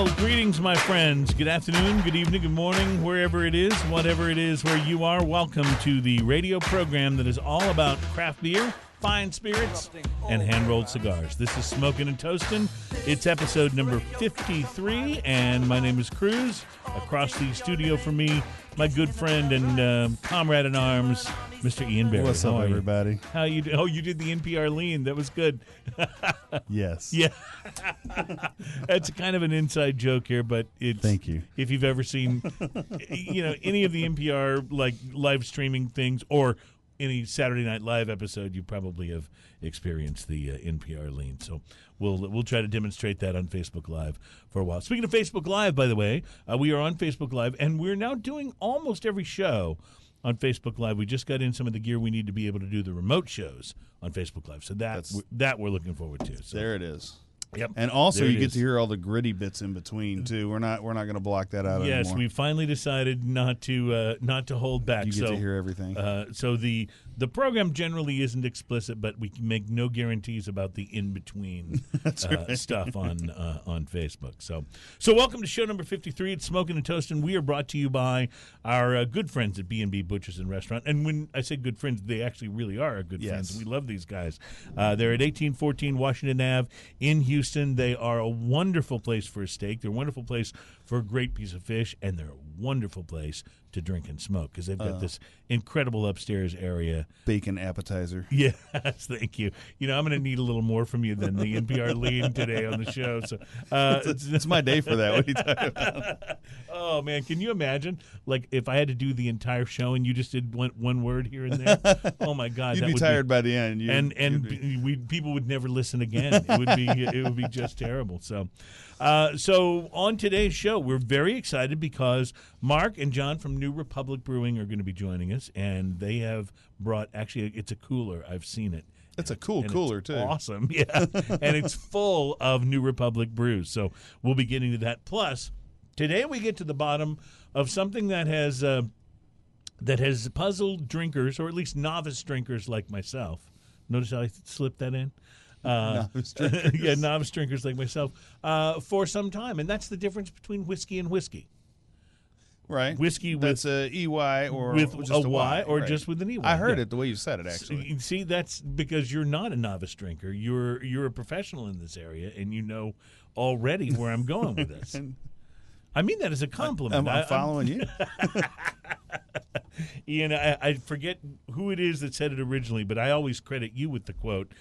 Well, greetings, my friends. Good afternoon, good evening, good morning, wherever it is, whatever it is where you are. Welcome to the radio program that is all about craft beer, fine spirits, and hand rolled cigars. This is Smoking and Toasting. It's episode number 53, and my name is Cruz. Across the studio from me, my good friend and um comrade in arms, Mr. Ian Barry. What's How up, are you? everybody? How you? do- Oh, you did the NPR lean. That was good. Yes. Yeah, that's kind of an inside joke here, but it's Thank you. If you've ever seen, you know, any of the NPR like live streaming things or any Saturday Night Live episode, you probably have experienced the uh, NPR lean. So we'll we'll try to demonstrate that on Facebook Live for a while. Speaking of Facebook Live, by the way, uh, we are on Facebook Live, and we're now doing almost every show on Facebook Live. We just got in some of the gear we need to be able to do the remote shows on Facebook Live. So that That's- that we're looking forward to. So, There it is. Yep. And also, you get is. to hear all the gritty bits in between too. We're not we're not going to block that out anymore. Yes, anymore. we finally decided not to uh, not to hold back. you get so, to hear everything. Uh, so the the program generally isn't explicit, but we make no guarantees about the in between uh, stuff on uh, on Facebook. So so welcome to show number fifty three. It's Smoking and Toasting. We are brought to you by our uh, good friends at B and B Butchers and Restaurant. And when I say good friends, they actually really are good friends. We love these guys. Uh, they're at eighteen fourteen Washington Ave in Houston. They are a wonderful place for a steak. They're a wonderful place for a great piece of fish, and they're a wonderful place to drink and smoke because they've got this incredible upstairs area. Bacon appetizer. Yes, thank you. You know, I'm going to need a little more from you than the NPR lead today on the show. So, uh, It's, it's my day for that. What are you talking about? oh man, can you imagine? Like if I had to do the entire show and you just did one, one word here and there. Oh my God, You'd be tired by the end. You, and and be- we people would never listen again. It would be it would be just terrible. So, uh, so on today's show, we're very excited because Mark and John from New Republic Brewing are going to be joining us, and they have brought actually it's a cooler. I've seen it. it's a cool And cooler too. Awesome, yeah, and it's full of New Republic brews. So we'll be getting to that. Plus, today we get to the bottom of something that has uh, that has puzzled drinkers, or at least novice drinkers like myself. Notice how I slipped that in. Uh, Novice yeah, novice drinkers like myself uh, for some time, and that's the difference between whiskey and whiskey. Right. Whiskey with- That's a EY or with just a Y Y or right. just with an EY. I heard yeah. it the way you said it. Actually, See- See, that's because you're not a novice drinker. You're you're a professional in this area, and you know already where I'm going with this. I mean that as a compliment. I'm, I- I'm I'm- following you. Ian, I, I forget who it is that said it originally, but I always credit you with the quote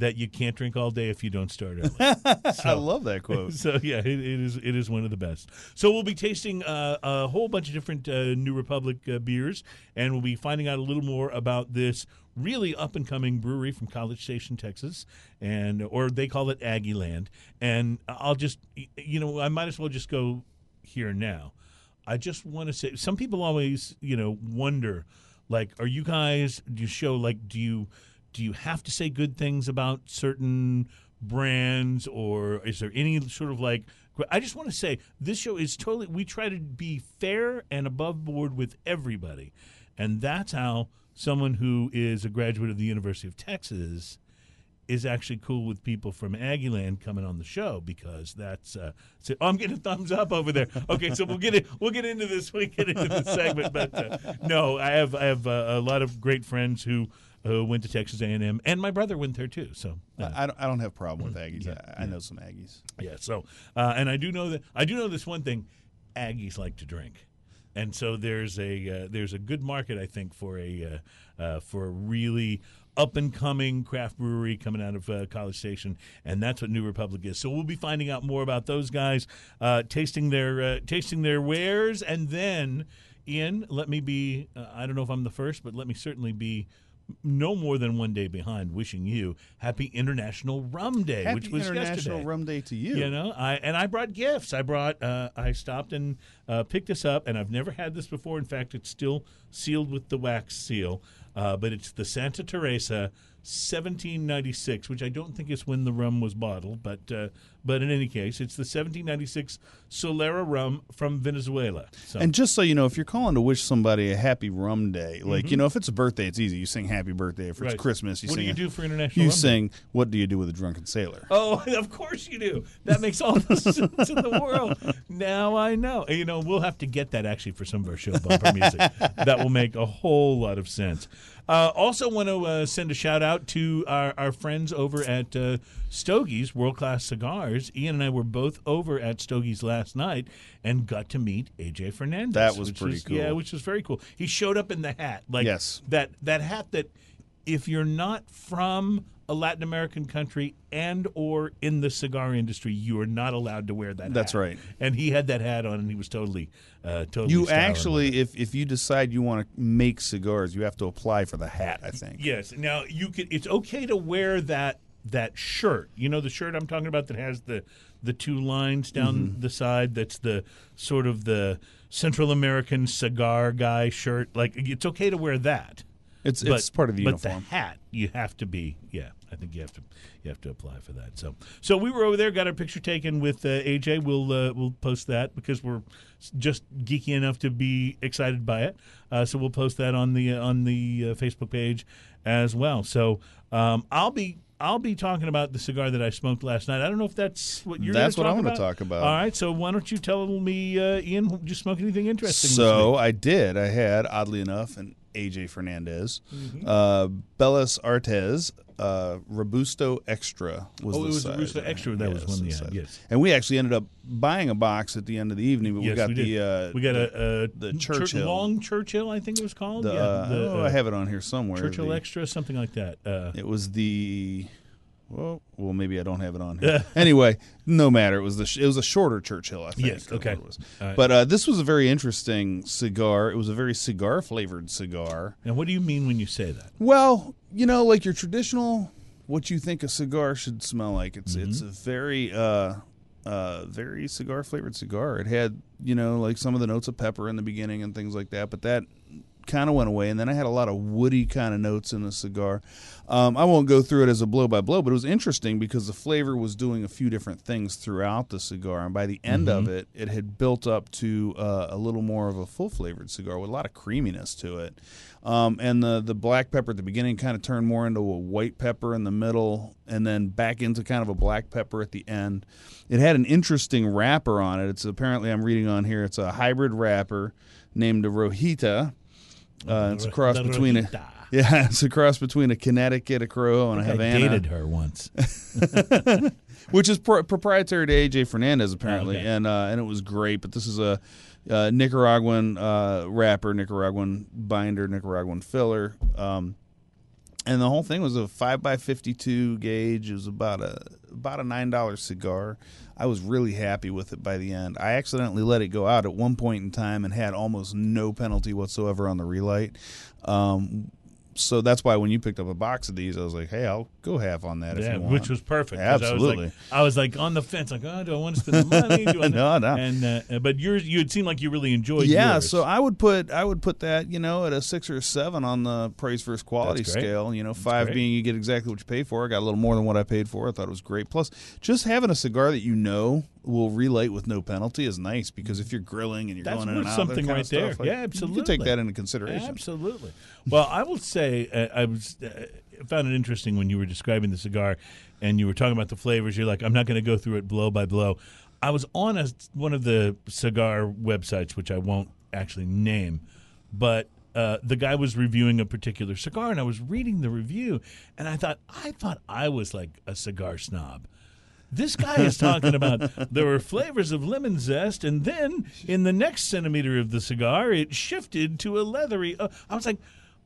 that you can't drink all day if you don't start early. I love that quote. so yeah, it, it is it is one of the best. So we'll be tasting uh, a whole bunch of different uh, New Republic uh, beers, and we'll be finding out a little more about this really up and coming brewery from College Station, Texas, and or they call it Aggie Land. And I'll just you know I might as well just go here now. I just want to say some people always you know wonder like are you guys do you show like do you do you have to say good things about certain brands or is there any sort of like I just want to say this show is totally we try to be fair and above board with everybody and that's how someone who is a graduate of the University of Texas is actually cool with people from Aggieland coming on the show because that's uh, so, oh, I'm getting a thumbs up over there. Okay, so we'll get it. We'll get into this. We get into this segment, but uh, no, I have I have uh, a lot of great friends who who went to Texas A&M, and my brother went there too. So uh, I, don't, I don't have a problem with Mm, Aggies. I, I know some Aggies. yeah. So, uh, and I do know that I do know this one thing: Aggies like to drink, and so there's a uh, there's a good market I think for a uh, uh, for a really up and coming craft brewery coming out of uh, College Station, and that's what New Republic is. So we'll be finding out more about those guys, uh, tasting their uh, tasting their wares, and then Ian, let me be. Uh, I don't know if I'm the first, but let me certainly be. No more than one day behind. Wishing you happy International Rum Day, Happy which was International yesterday. Rum Day to you. You know, I and I brought gifts. I brought. Uh, I stopped and uh, picked this up, and I've never had this before. In fact, it's still sealed with the wax seal. uh, but it's the Santa Teresa 1796, which I don't think is when the rum was bottled, but uh, but in any case, it's the 1796 Solera rum from Venezuela. So, And just so you know, if you're calling to wish somebody a happy rum day, like you know, if it's a birthday, it's easy. You sing happy birthday. If Mm-hmm. Right. it's Christmas, you sing what do you do for International You Rum Day? sing. What do you do with a drunken sailor? Oh, of course you do. That makes all the sense in the world. Now I know. You know, we'll have to get that actually for some of our show bumper music. That will make a whole lot of sense. Uh, also, want to uh, send a shout out to our, our friends over at uh, Stogie's World Class Cigars. Ian and I were both over at Stogie's last night and got to meet AJ Fernandez. That was pretty cool. Yeah, which was very cool. He showed up in the hat, like Yes. that that hat that if you're not from a Latin American country and or in the cigar industry, you are not allowed to wear that. That's hat. right. And he had that hat on, and he was totally, uh, totally. You actually, if if you decide you want to make cigars, you have to apply for the hat. I think. yes. Now you can. It's okay to wear that that shirt. You know the shirt I'm talking about that has the the two lines down Mm-hmm. the side. That's the sort of the Central American cigar guy shirt. Like it's okay to wear that. It's but, it's part of the but uniform. the hat you have to be yeah i think you have to you have to apply for that so so we were over there got our picture taken with uh, aj we'll uh, we'll post that because we're just geeky enough to be excited by it uh, so we'll post that on the uh, on the uh, facebook page as well so um, i'll be I'll be talking about the cigar that I smoked last night. I don't know if that's what you're. That's what I'm talk gonna talk about. All right, so why don't you tell me, uh, Ian? Did you smoke anything interesting? So? I did. I had, oddly enough, an AJ Fernandez, Mm-hmm. uh, Bellas Artes, uh, Robusto Extra was the one. Oh, the it was size Robusto there. Extra, that was one of the yes. And we actually ended up buying a box at the end of the evening, but yes, we got we the uh, we got a, a the Chur- Churchill. long Churchill, I think it was called. the, yeah, the, oh, uh, I have it on here somewhere. Churchill the- Extra, something like that. Uh, It was the well, well, maybe I don't have it on here. anyway, no matter. It was the sh- it was a shorter Churchill. I think. Yes, okay. it was. All right. But uh, this was a very interesting cigar. It was a very cigar flavored cigar. And what do you mean when you say that? Well, you know, like your traditional, what you think a cigar should smell like. It's Mm-hmm. it's a very uh, uh, very cigar flavored cigar. It had you know like some of the notes of pepper in the beginning and things like that, but that kind of went away. And then I had a lot of woody kind of notes in the cigar. Um, I won't go through it as a blow by blow, but it was interesting because the flavor was doing a few different things throughout the cigar, and by the end of Mm-hmm. it, it had built up to uh, a little more of a full flavored cigar with a lot of creaminess to it. Um, and the the black pepper at the beginning kind of turned more into a white pepper in the middle, and then back into kind of a black pepper at the end. It had an interesting wrapper on it. It's apparently I'm reading on here. It's a hybrid wrapper named Rojita. Uh, it's a cross between a yeah, it's a cross between a Connecticut, a Corojo, and a I Havana, dated her once. which is pro- proprietary to AJ Fernandez apparently, Okay. and uh, and it was great. But this is a uh, Nicaraguan uh, wrapper, Nicaraguan binder, Nicaraguan filler, um, and the whole thing was a five by fifty two gauge. It was about a about a nine dollar cigar. I was really happy with it by the end. I accidentally let it go out at one point in time and had almost no penalty whatsoever on the relight. Um, so that's why when you picked up a box of these, I was like, "Hey, I'll go half on that if you want." which was perfect. Absolutely. I was, like, I was like on the fence, like, oh, do I want to spend the money? Do I No, no. And uh, but yours, you seemed like you really enjoyed. yeah, yours. so I would put I would put that you know at a six or a seven on the praise versus quality scale. You know, five great. being you get exactly what you pay for. I got a little more than what I paid for. I thought it was great. Plus, just having a cigar that you know will relight with no penalty is nice because if you're grilling and you're That's going in and out, something right there. like, Yeah, You absolutely. take that into consideration. Absolutely. Well, I will say uh, I was uh, found it interesting when you were describing the cigar, and you were talking about the flavors. You're like, I'm not going to go through it blow by blow. I was on a, one of the cigar websites, which I won't actually name, but. Uh, the guy was reviewing a particular cigar, and I was reading the review, and I thought, I thought I was like a cigar snob. This guy is talking about there were flavors of lemon zest, and then in the next centimeter of the cigar, it shifted to a leathery. Uh, I was like,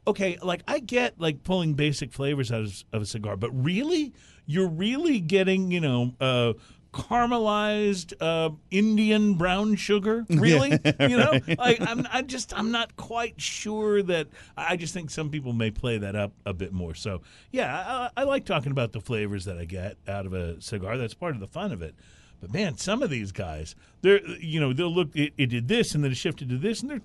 okay, like I get like pulling basic flavors out of, of a cigar, but really, you're really getting you know. Uh, caramelized uh, Indian brown sugar, really? you know, like I'm, I just I'm not quite sure that. I just think some people may play that up a bit more. So yeah, I, I like talking about the flavors that I get out of a cigar. That's part of the fun of it. But man, some of these guys, they're you know they'll look. It, it did this and then it shifted to this, and they're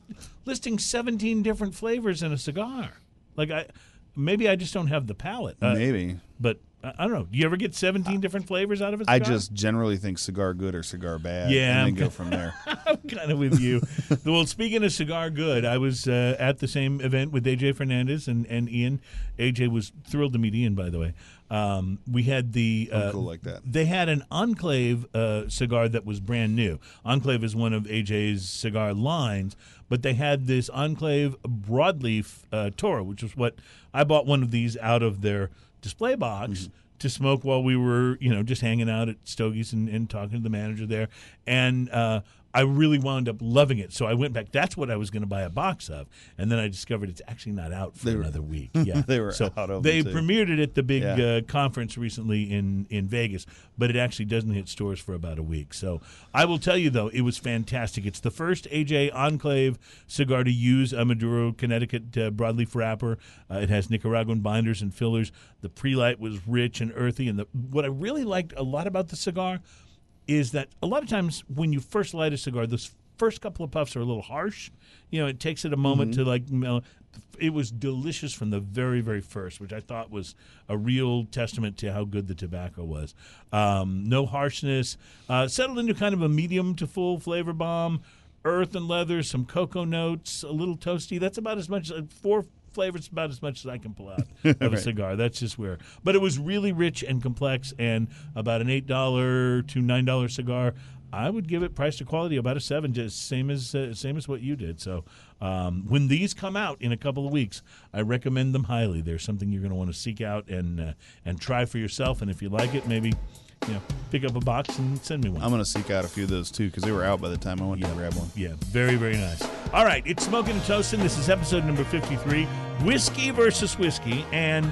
listing 17 different flavors in a cigar. Like I, maybe I just don't have the palate. Uh, Maybe. but I don't know. Do you ever get 17 different flavors out of a cigar? I just generally think cigar good or cigar bad. Yeah, and then go from there. I'm kind of with you. well, speaking of cigar good, I was uh, at the same event with AJ Fernandez and, and Ian. AJ was thrilled to meet Ian, by the way. Um, we had the uh, cool like that. They had an Enclave uh, cigar that was brand new. Enclave is one of AJ's cigar lines, but they had this Enclave broadleaf uh, Toro, which is what I bought one of these out of their display box Mm-hmm. to smoke while we were, you know, just hanging out at Stogie's and, and talking to the manager there. And uh, I really wound up loving it. So I went back. That's what I was going to buy a box of. And then I discovered it's actually not out for were- another week. Yeah. they were so out of They premiered it at the big Yeah. uh, conference recently in, in Vegas, but it actually doesn't hit stores for about a week. So I will tell you, though, it was fantastic. It's the first AJ Enclave cigar to use a Maduro, Connecticut uh, broadleaf wrapper. Uh, it has Nicaraguan binders and fillers. The pre-light was rich and earthy. And the, what I really liked a lot about the cigar is that a lot of times when you first light a cigar, those first couple of puffs are a little harsh. You know, it takes it a moment to like. It was delicious from the very, very first, which I thought was a real testament to how good the tobacco was. Um, no harshness, uh, settled into kind of a medium to full flavor bomb, earth and leather, some cocoa notes, a little toasty. That's about as much. As four flavors, about as much as I can pull out of a Right. cigar. That's just where. But it was really rich and complex, and about an eight dollar to nine dollar cigar. I would give it price to quality about a seven, just same as uh, same as what you did. So um, when these come out in a couple of weeks, I recommend them highly. They're something you're going to want to seek out and uh, and try for yourself. And if you like it, maybe you know pick up a box and send me one. I'm gonna seek out a few of those too because they were out by the time I went to grab one. Yeah, very, very nice. All right, it's Smoking and Toasting. This is episode number 53 Whiskey versus Whiskey and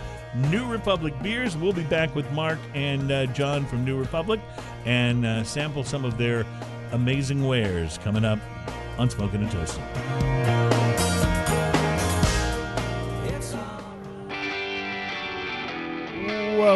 New Republic beers. We'll be back with Mark and uh, John from New Republic and uh, sample some of their amazing wares coming up on Smoking and Toasting.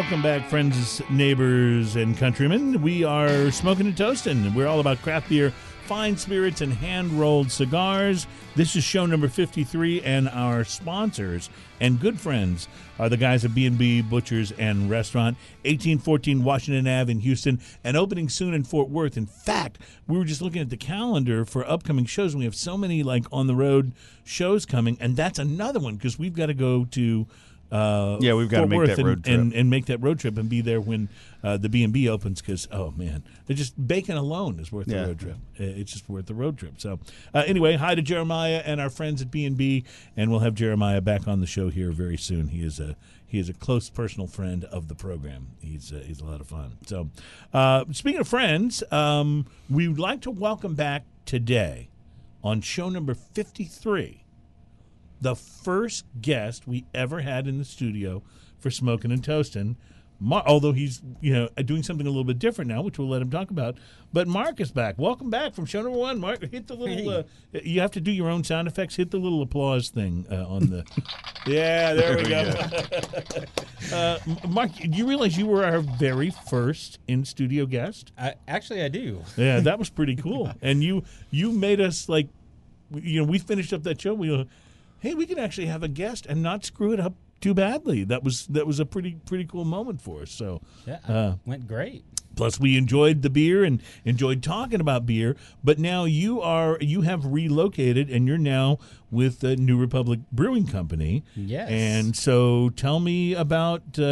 Welcome back, friends, neighbors, and countrymen. We are smoking and toasting. We're all about craft beer, fine spirits, and hand rolled cigars. This is show number 53, and our sponsors and good friends are the guys at B&B Butchers and Restaurant, 1814 Washington Ave in Houston, and opening soon in Fort Worth. In fact, we were just looking at the calendar for upcoming shows, and we have so many like on the road shows coming, and that's another one because we've got to go to uh, Yeah, we've gotta make Worth that and, road trip. And, and make that road trip and be there when uh, the B and B opens. Because oh man, they're just bacon alone is worth the road trip. It's just worth the road trip. So uh, anyway, hi to Jeremiah and our friends at B and B, and we'll have Jeremiah back on the show here very soon. He is a he is a close personal friend of the program. He's uh, he's a lot of fun. So uh, speaking of friends, um, we would like to welcome back today on show number fifty three the first guest we ever had in the studio for smoking and toasting. Mar- although he's you know doing something a little bit different now, which we'll let him talk about. But Mark is back. Welcome back from show number one. Mark, hit the little. Uh, you have to do your own sound effects. Hit the little applause thing uh, on the. yeah, there, we go. uh, Mark, do you realize you were our very first in studio guest? I, actually, I do. Yeah, that was pretty cool. and you you made us like, you know, we finished up that show. We go, hey, we can actually have a guest and not screw it up too badly. That was that was a pretty pretty cool moment for us. So, Yeah, Uh, went great. plus we enjoyed the beer and enjoyed talking about beer. But now you are you have relocated and you're now with the New Republic Brewing Company. Yes. And so, tell me about. Uh,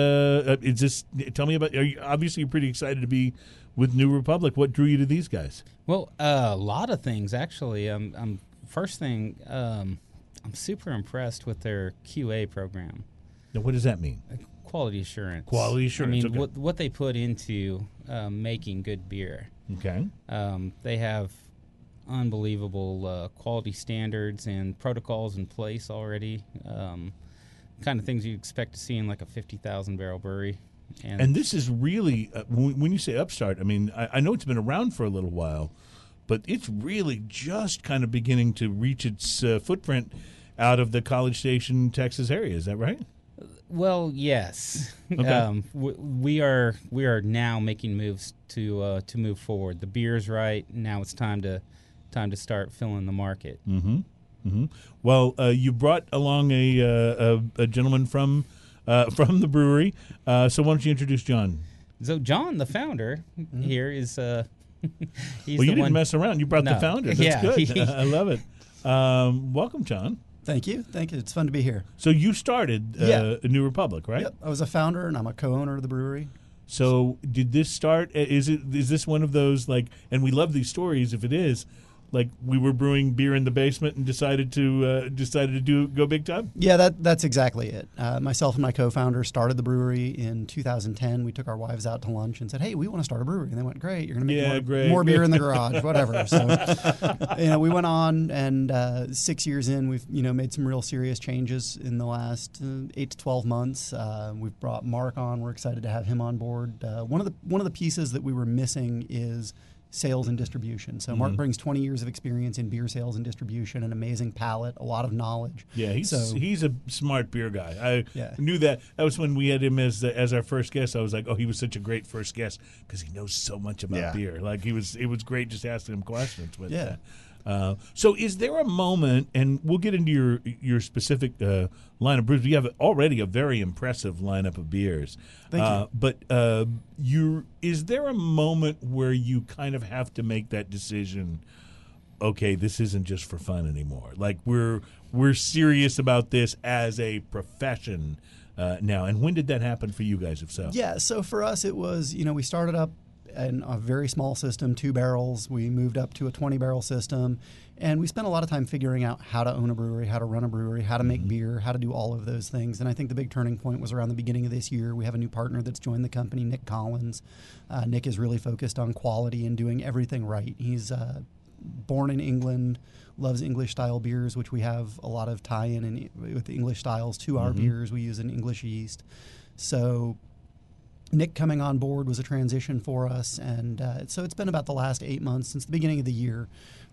uh, is this? Tell me about. Are you, obviously, you're pretty excited to be with New Republic. What drew you to these guys? Well, uh, a lot of things actually. Um, um, first thing, um, I'm super impressed with their QA program, Now, what does that mean? quality assurance. Quality assurance, I mean, okay. what what they put into um, making good beer. Okay. Um, they have unbelievable uh, quality standards and protocols in place already. Um, kind of things you expect to see in like a fifty thousand barrel brewery. And, And this is really, uh, when when you say upstart, I mean, I, I know it's been around for a little while, but it's really just kind of beginning to reach its uh, footprint out of the College Station, Texas area. Is that right? Well, yes. Okay. Um, w- we are we are now making moves to uh, to move forward. The beer's right now. It's time to time to start filling the market. Mm-hmm. Mm-hmm. Well, uh, you brought along a, uh, a, a gentleman from uh, from the brewery. Uh, so why don't you introduce John? So John, the founder here, is uh, he's well, you the didn't one. mess around. You brought the No. founder. That's Yeah, good. he- I love it. Um, welcome, John. Thank you. Thank you. It's fun to be here. So you started uh, Yeah. New Republic, right? Yep. I was a founder and I'm a co-owner of the brewery. So did this start? uh, Is it is this one of those like? And we love these stories. If it is, like we were brewing beer in the basement and decided to uh, decided to do go big time. Yeah, that that's exactly it. Uh, myself and my co-founder started the brewery in 2010. We took our wives out to lunch and said, "Hey, we want to start a brewery." And they went, "Great, you're going to make Yeah, more, great. more beer in the garage, whatever." So, you know, we went on, and uh, six years in, we've you know made some real serious changes in the last uh, eight to 12 months. Uh, we've brought Mark on. We're excited to have him on board. Uh, one of the one of the pieces that we were missing is sales and distribution. So Mark mm-hmm. brings 20 years of experience in beer sales and distribution, an amazing palate, a lot of knowledge. Yeah, he's So- he's a smart beer guy. I Yeah. knew that. That was when we had him as the, as our first guest. I was like, oh, he was such a great first guest because he knows so much about Yeah. beer. Like he was, it was great just asking him questions. With Yeah. that. Uh, so, is there a moment, and we'll get into your your specific uh, line of brews. You have already a very impressive lineup of beers. Thank you. uh, But uh, you, is there a moment where you kind of have to make that decision? okay, this isn't just for fun anymore. Like we're we're serious about this as a profession uh, now. And when did that happen for you guys? If so, Yeah, so for us, it was, you know, we started up in a very small system, two barrels. We moved up to a 20 barrel system. And we spent a lot of time figuring out how to own a brewery, how to run a brewery, how to make beer, how to do all of those things. And I think the big turning point was around the beginning of this year. We have a new partner that's joined the company, Nick Collins. Uh, Nick is really focused on quality and doing everything right. He's uh, born in England, loves English style beers, which we have a lot of tie in in with English styles to our beers. We use an English yeast. So Nick coming on board was a transition for us, and uh, so it's been about the last eight months since the beginning of the year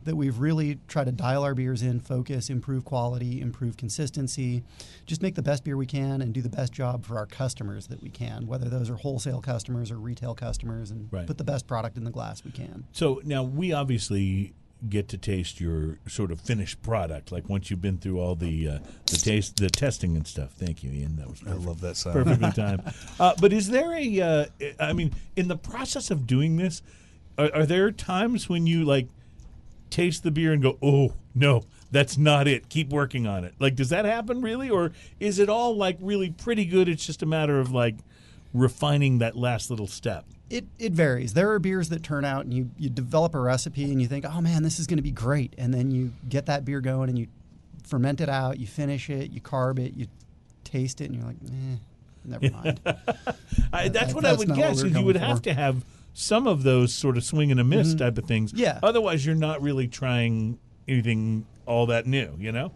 that we've really tried to dial our beers in, focus, improve quality, improve consistency, just make the best beer we can, and do the best job for our customers that we can, whether those are wholesale customers or retail customers, and Right. put the best product in the glass we can. So now we obviously get to taste your sort of finished product. Like once you've been through all the uh, the taste, the testing and stuff. Thank you, Ian. That was I love that sound. perfectly timed. Uh, but is there a? Uh, I mean, in the process of doing this, are, are there times when you like taste the beer and go, "Oh no, that's not it. Keep working on it." Like, does that happen really, or is it all like really pretty good? It's just a matter of like refining that last little step. It, it varies. There are beers that turn out and you, you develop a recipe and you think, oh man, this is going to be great. And then you get that beer going and you ferment it out, you finish it, you carb it, you taste it, and you're like, eh, never mind. I, that's that- what I would guess. Is you would going have to have some of those sort of swing and a miss type of things. Yeah. Otherwise, you're not really trying anything all that new. You know.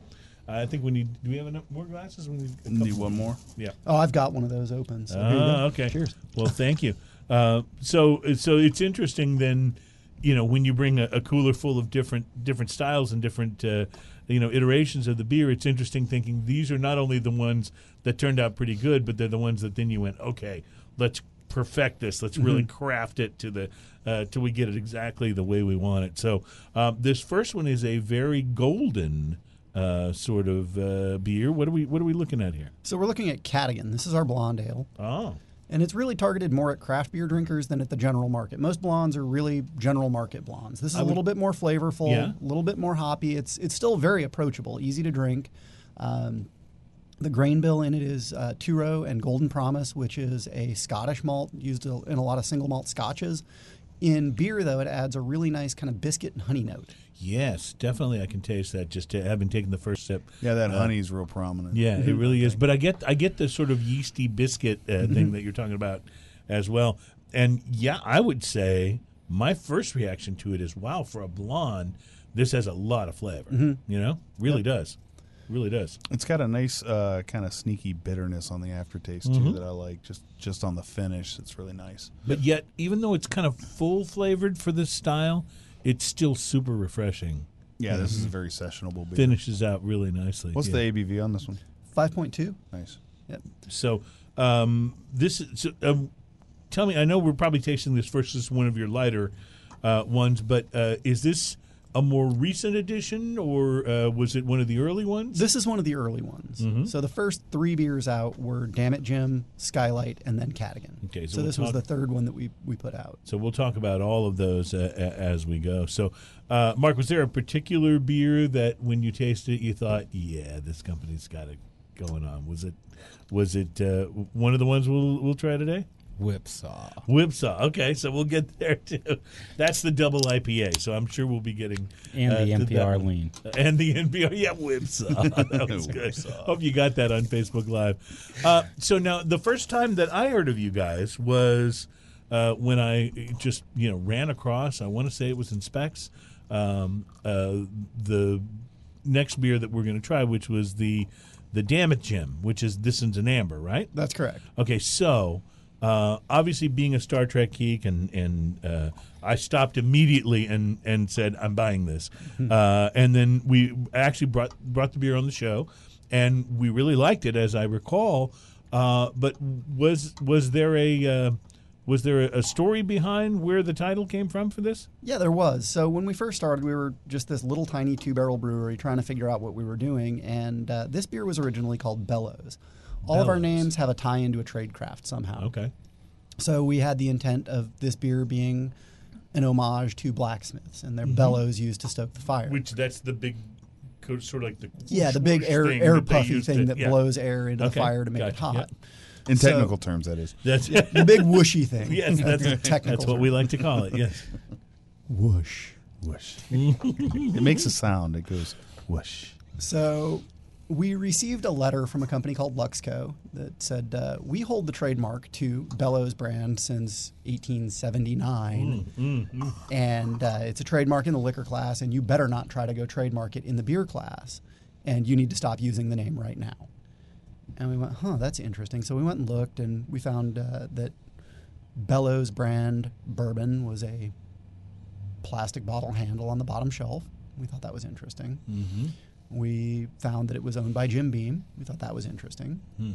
I think we need. Do we have enough more glasses? We need, a Need one more? Yeah. oh, I've got one of those open. So here Ah, okay. Cheers. Well, thank you. Uh, so, so it's interesting then, you know, when you bring a, a cooler full of different different styles and different, uh, you know, iterations of the beer. It's interesting thinking these are not only the ones that turned out pretty good, but they're the ones that then you went, okay, let's perfect this. Let's really craft it to the uh, till we get it exactly the way we want it. So, um, this first one is a very golden. Uh, sort of uh, beer. What are we? What are we looking at here? So we're looking at Kadigan. This is our blonde ale. Oh, And it's really targeted more at craft beer drinkers than at the general market. Most blondes are really general market blondes. This is a little bit more flavorful, Yeah. a little bit more hoppy. It's it's still very approachable, easy to drink. Um, the grain bill in it is uh, Turo and Golden Promise, which is a Scottish malt used in a lot of single malt scotches. In beer, though, it adds a really nice kind of biscuit and honey note. Yes, definitely. I can taste that. Just to, having taken the first sip. Yeah, that honey's real prominent. Yeah, it really is. But I get I get the sort of yeasty biscuit uh, Mm-hmm. thing that you're talking about as well. And yeah, I would say my first reaction to it is, wow, for a blonde, this has a lot of flavor. Mm-hmm. You know, really does, really does. It's got a nice uh, kind of sneaky bitterness on the aftertaste Mm-hmm. too that I like. Just just on the finish, it's really nice. But yet, even though it's kind of full flavored for this style, it's still super refreshing. Yeah, this is a very sessionable beer. Finishes out really nicely. What's yeah. the ABV on this one? 5.2. Nice. Yep. So, um, this is. So, um, tell me, I know we're probably tasting this versus one of your lighter uh, ones, but uh, is this a more recent addition, or uh, was it one of the early ones? This is one of the early ones. Mm-hmm. So the first three beers out were Dammit Jim, Skylight, and then Kadigan. Okay, so so, we'll this was the third one that we, we put out. So we'll talk about all of those uh, as we go. So, uh, Mark, was there a particular beer that when you tasted it, you thought, "Yeah, this company's got it going on"? Was it was it uh, one of the ones we'll we'll try today? Whipsaw. Whipsaw. Okay, so we'll get there too. That's the double IPA. So I'm sure we'll be getting And uh, the NPR lean. and the NPR. Yeah, Whipsaw. that was good. Hope you got that on Facebook Live. Uh, so now, the first time that I heard of you guys was uh, when I just you know ran across. I want to say it was in Spec's. Um, uh, the next beer that we're going to try, which was the the Dammit Jim, which is this is an amber, right? That's correct. Okay, so uh, obviously being a Star Trek geek, and and uh, I stopped immediately and and said I'm buying this, uh, and then we actually brought brought the beer on the show, and we really liked it, as I recall. Uh, but was was there a uh, was there a story behind where the title came from for this? Yeah, there was. So when we first started, we were just this little tiny two barrel brewery trying to figure out what we were doing. And uh, this beer was originally called Bellows. All of our names have a tie into a trade craft somehow. Okay, So we had the intent of this beer being an homage to blacksmiths and their mm-hmm. bellows used to stoke the fire. which that's the big. Sort of like the yeah, the big air air puffy thing to- that yeah. blows air into Okay, the fire to make it hot. yeah. In So- technical terms, that is. That's The big whooshy thing. yes, that's technical that's what term. we like to call it. Yes. whoosh. Whoosh. it makes a sound. It goes whoosh. So we received a letter from a company called Luxco that said uh, we hold the trademark to Bellows brand since 1879, and uh, it's a trademark in the liquor class, and you better not try to go trademark it in the beer class, and you need to stop using the name right now. And we went, huh, that's interesting. So we went and looked, and we found uh, that Bellows brand bourbon was a plastic bottle handle on the bottom shelf. We thought that was interesting. Mm-hmm. We found that it was owned by Jim Beam. We thought that was interesting. Hmm.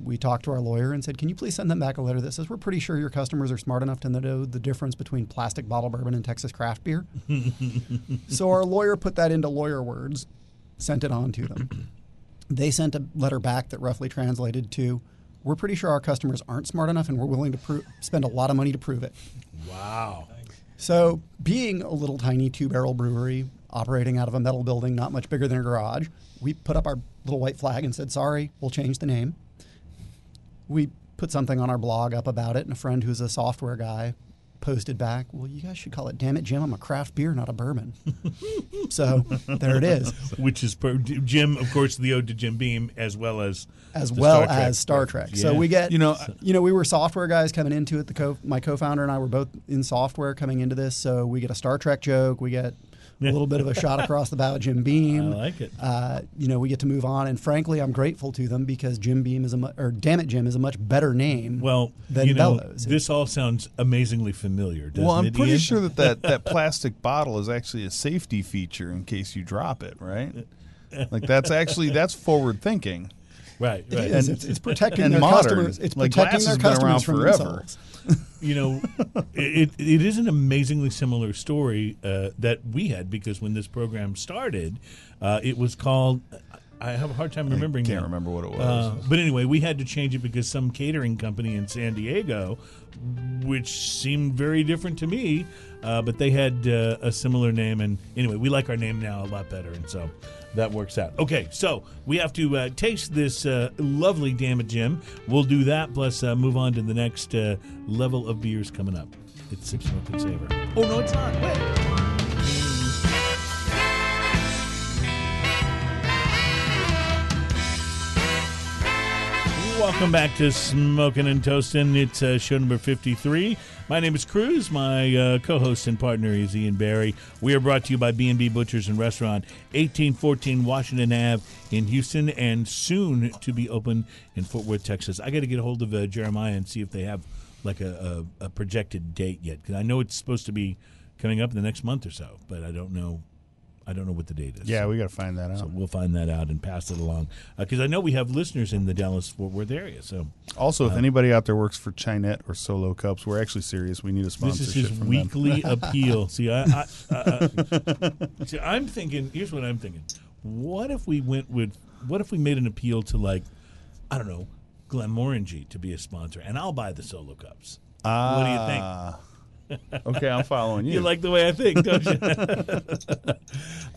We talked to our lawyer and said, Can you please send them back a letter that says, We're pretty sure your customers are smart enough to know the difference between plastic bottle bourbon and Texas craft beer? so our lawyer put that into lawyer words, sent it on to them. They sent a letter back that roughly translated to, We're pretty sure our customers aren't smart enough and we're willing to pro- spend a lot of money to prove it. Wow. So, being a little tiny two barrel brewery operating out of a metal building not much bigger than a garage, we put up our little white flag and said, Sorry, we'll change the name. We put something on our blog up about it, and a friend who's a software guy posted back, Well, you guys should call it Damn It Jim, I'm a craft beer, not a bourbon. so, there it is. Which is per, Jim, of course, the ode to Jim Beam, as well as As well Star Trek as Star Trek. reference. So we get, You know, you know, we were software guys coming into it. The co- my co-founder and I were both in software coming into this, so we get a Star Trek joke. We get a little bit of a shot across the bow at Jim Beam. I like it. Uh, you know, we get to move on, and frankly, I'm grateful to them because Jim Beam is a mu- or Damn It Jim is a much better name. Well, than you know, Bellows. this all sounds amazingly familiar, doesn't well, I'm it, pretty Ian? sure that, that that plastic bottle is actually a safety feature in case you drop it, right? Like that's actually that's forward thinking. Right, It right. is. It's, it's protecting and their modern. customers. It's Like, protecting glass their has been around customers from forever. themselves. You know, it, it is an amazingly similar story uh, that we had because when this program started, uh, it was called. I have a hard time remembering. I can't remember what it was. Uh, but anyway, we had to change it because some catering company in San Diego, which seemed very different to me, uh, but they had uh, a similar name. And anyway, we like our name now a lot better, and so that works out. Okay, so we have to uh, taste this uh, lovely Damn It Jim. We'll do that, plus uh, move on to the next uh, level of beers coming up. It's Sip Smoke and Savor. Oh no, it's not. Wait. Welcome back to Smoking and Toasting. It's uh, show number 53. My name is Cruz. My uh, co-host and partner is Ian Barry. We are brought to you by B&B Butchers and Restaurant, 1814 Washington Ave in Houston, and soon to be open in Fort Worth, Texas. I got to get a hold of uh, Jeremiah and see if they have like a, a, a projected date yet, because I know it's supposed to be coming up in the next month or so, but I don't know I don't know what the date is. Yeah, we got to find that out. So we'll find that out and pass it along because I know we have listeners in the Dallas Fort Worth area. So also, if anybody out there works for Chinette or Solo Cups, we're actually serious. We need a sponsorship. this is his weekly appeal. See, I, I, uh, see, I'm thinking. Here's what I'm thinking. What if we went with? What if we made an appeal to like, I don't know, Glenmorangie to be a sponsor, and I'll buy the solo cups. what do you think? Okay, I'm following you. You like the way I think, don't you?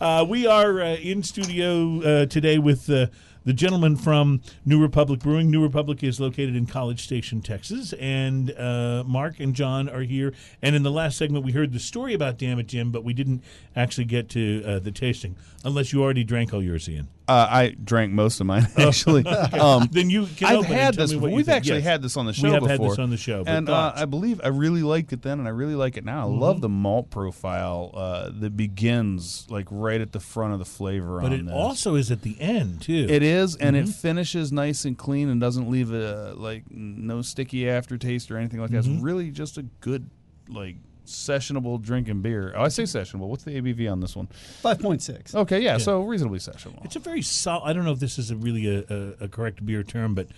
uh, we are uh, in studio uh, today with uh, the gentleman from New Republic Brewing. New Republic is located in College Station, Texas, and uh, Mark and John are here. And in the last segment, we heard the story about Damn It Jim, but we didn't actually get to uh, the tasting, unless you already drank all yours, Ian. Uh, I drank most of mine actually. um, Then you can I've open had this. We've actually Yes. had this on the show We have before. had this on the show, and uh. I believe I really liked it then, and I really like it now. I love Mm-hmm. the malt profile uh, that begins like right at the front of the flavor. But on it this. also is at the end too. It is, and Mm-hmm. it finishes nice and clean, and doesn't leave a like no sticky aftertaste or anything like that. Mm-hmm. It's really just a good like sessionable drinking beer. Oh, I say sessionable. What's the ABV on this one? Five point six. Okay, yeah, so reasonably sessionable. It's a very solid. I don't know if this is a really a, a, a correct beer term, but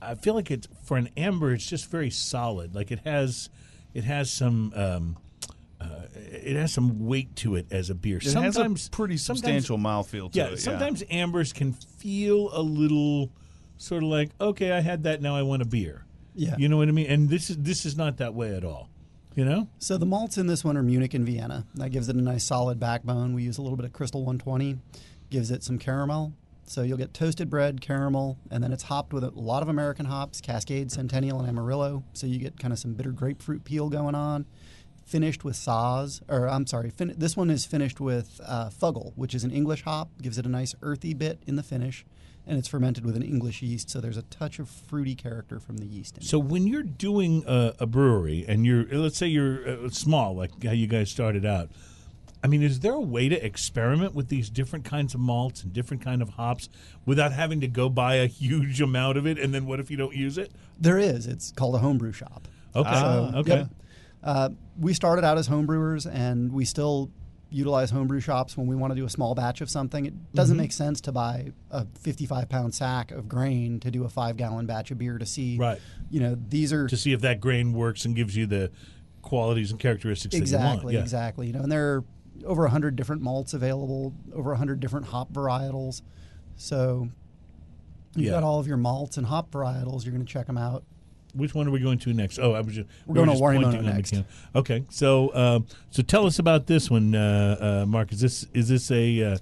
I feel like it's for an amber. It's just very solid. Like it has, it has some, um, uh, it has some weight to it as a beer. It sometimes has a pretty sometimes- substantial mouthfeel to Yeah, it. sometimes ambers can feel a little, sort of like okay, I had that, now I want a beer. Yeah. you know what I mean. And this is this is not that way at all. You know, So the malts in this one are Munich and Vienna. That gives it a nice solid backbone. We use a little bit of Crystal 120, gives it some caramel. So you'll get toasted bread, caramel, and then it's hopped with a lot of American hops, Cascade, Centennial, and Amarillo. So you get kind of some bitter grapefruit peel going on. Finished with Saaz, or I'm sorry, fin- this one is finished with uh, Fuggle, which is an English hop, gives it a nice earthy bit in the finish, and it's fermented with an English yeast. So there's a touch of fruity character from the yeast in it. So when you're doing a, a brewery and you're, let's say you're uh, small, like how you guys started out, I mean, is there a way to experiment with these different kinds of malts and different kind of hops without having to go buy a huge amount of it? And then what if you don't use it? There is. It's called a homebrew shop. Okay, So, okay, yep. Uh, we started out as homebrewers, and we still utilize homebrew shops when we want to do a small batch of something. It doesn't Mm-hmm. make sense to buy a 55 pound sack of grain to do a five gallon batch of beer to see. Right. You know, these are to see if that grain works and gives you the qualities and characteristics that you exactly. Yeah. exactly. You know, and there are over 100 different malts available, over 100 different hop varietals. So you've Yeah. got all of your malts and hop varietals. You're going to check them out. Which one are we going to next? Oh, I was just We're we were going to just Warimono pointing on next. can. Okay, so um, so tell us about this one, uh, uh, Mark. Is this is this a uh,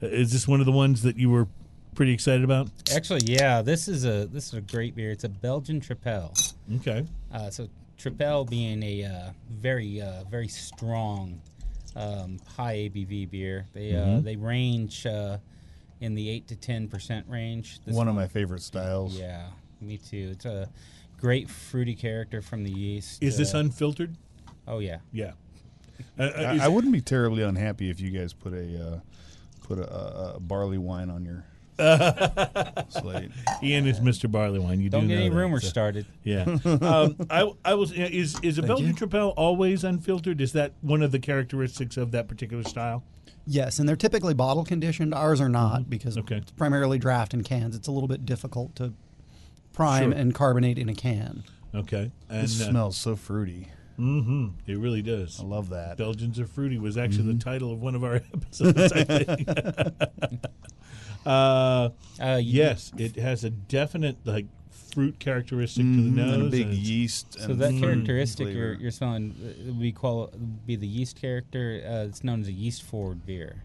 is this one of the ones that you were pretty excited about? Actually, yeah, this is a this is a great beer. It's a Belgian Tripel. Okay, Uh, so Tripel being a uh, very uh, very strong um, high ABV beer. They uh, they range uh, in the eight to ten percent range. This One of my favorite styles. Yeah, me too. It's a great fruity character from the yeast. is this uh, unfiltered? Oh yeah. Yeah. Uh, I, I wouldn't be terribly unhappy if you guys put a uh, put a, a, a barley wine on your slate. Ian is Mr. Barley Wine. You Don't do get know any that, rumors so- started. Yeah. um, I, I was is is a Belgian you. Tripel always unfiltered? Is that one of the characteristics of that particular style? Yes, and they're typically bottle conditioned. Ours are not because Okay. it's primarily draft in cans. It's a little bit difficult to prime Sure. and carbonate in a can. Okay. And This smells so fruity. hmm it really does. I love that. Belgians are fruity was actually the title of one of our episodes, I think. uh, Uh, you- yes, it has a definite like fruit characteristic to the nose. and a big and it's- yeast. So and that fruit characteristic you're, you're smelling uh, we call it be the yeast character. Uh, it's known as a yeast forward beer.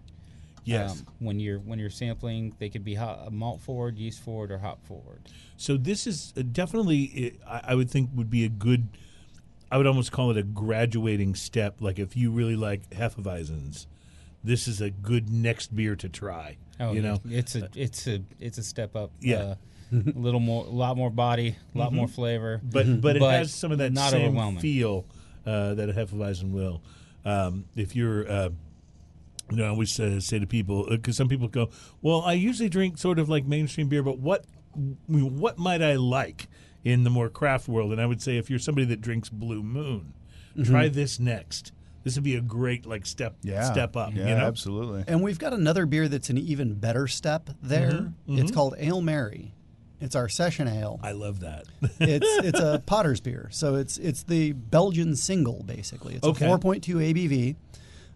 Yes. Um, when you're when you're sampling, they could be hot, malt forward, yeast forward, or hop forward. So this is uh, definitely, I I would think, would be a good. I would almost call it a graduating step. Like if you really like Hefeweizens, this is a good next beer to try. Oh, you know, it's a it's a it's a step up. Yeah. uh, a little more, a lot more body, a lot more flavor. but but it But has some of that not same feel uh, that a Hefeweizen will. Um, if you're, uh, you know, I always uh, say to people because some people go, "Well, I usually drink sort of like mainstream beer, but what what might I like in the more craft world?" And I would say, if you're somebody that drinks Blue Moon, try this next. this would be a great like step Yeah. step up. Yeah, you know? absolutely. And we've got another beer that's an even better step there. Mm-hmm, It's called Ale Mary. It's our session ale. I love that. it's it's a potter's beer, so it's it's the Belgian single basically. It's Okay. a 4.2 ABV.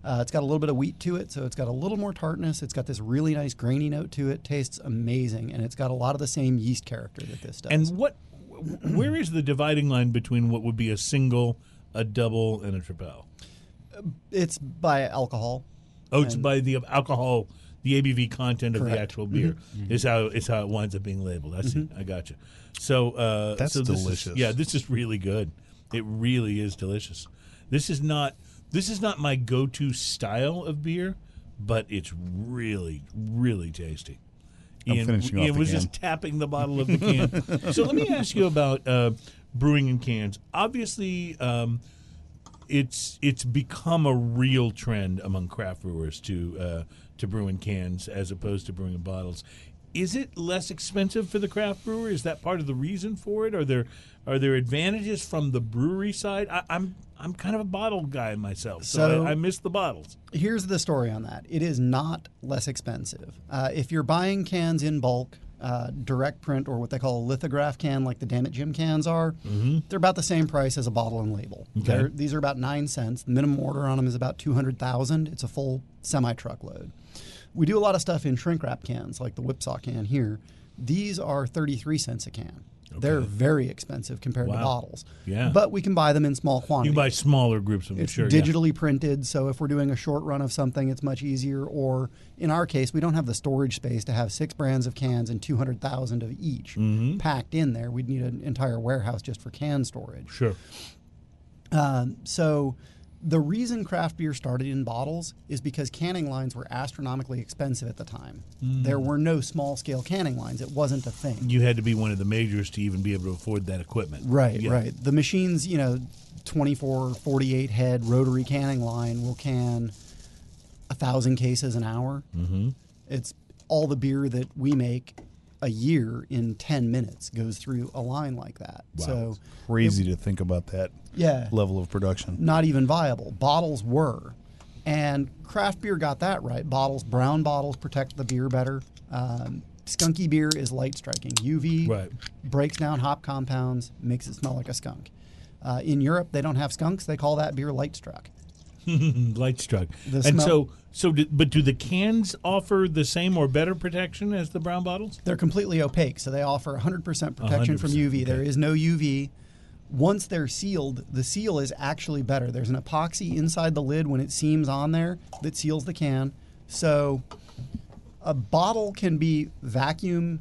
Uh, it's got a little bit of wheat to it, so it's got a little more tartness. It's got this really nice grainy note to it. Tastes amazing, and it's got a lot of the same yeast character that this does. and what? Where is the dividing line between what would be a single, a double, and a triple? it's by alcohol. Oh, it's by the alcohol, the ABV content of the actual beer is how is how it winds up being labeled. I see. I got you. So uh, That's so this is- delicious. yeah, this is really good. It really is delicious. This is not this is not my go-to style of beer, but it's really really tasty. I'm Ian, finishing off Ian the was can. just tapping the bottle of the can. so let me ask you about uh, brewing in cans. Obviously, um, it's it's become a real trend among craft brewers to uh, to brew in cans as opposed to brewing in bottles. Is it less expensive for the craft brewer? Is that part of the reason for it? Are there are there advantages from the brewery side? I, I'm I'm kind of a bottle guy myself, so, So- I, I miss the bottles. Here's the story on that. It is not less expensive. Uh, if you're buying cans in bulk, uh, direct print or what they call a lithograph can, like the Damn It Jim cans are, they're about the same price as a bottle and label. They're- These are about nine cents. The minimum order on them is about two hundred thousand. It's a full semi truckload. We do a lot of stuff in shrink wrap cans, like the Whipsaw can here. These are thirty three cents a can. They're very expensive compared to bottles. Yeah. But we can buy them in small quantities. You buy smaller groups of them, It's sure. yeah. digitally printed, so if we're doing a short run of something, it's much easier. Or in our case, we don't have the storage space to have six brands of cans and 200,000 of each Mm-hmm. packed in there. We'd need an entire warehouse just for can storage. Sure. Um, so the reason craft beer started in bottles is because canning lines were astronomically expensive at the time. Mm. There were no small scale canning lines, it wasn't a thing. You had to be one of the majors to even be able to afford that equipment. Right, Yeah. right. The machines, you know, 24, 48 head rotary canning line will can a thousand cases an hour. Mm-hmm. It's all the beer that we make a year in 10 minutes goes through a line like that. So, Crazy to think about that yeah, level of production. not even viable. Bottles were. And craft beer got that right. Bottles, brown bottles protect the beer better. Um, skunky beer is light striking. UV Right. breaks down hop compounds, makes it smell like a skunk. Uh, in Europe, they don't have skunks. They call that beer light struck. Light struck. The and smell- so, so, do, but do the cans offer the same or better protection as the brown bottles? They're completely opaque, so they offer 100% protection from 100%, UV. There okay. is no UV. Once they're sealed, the seal is actually better. There's an epoxy inside the lid when it seams on there that seals the can. So a bottle can be vacuum.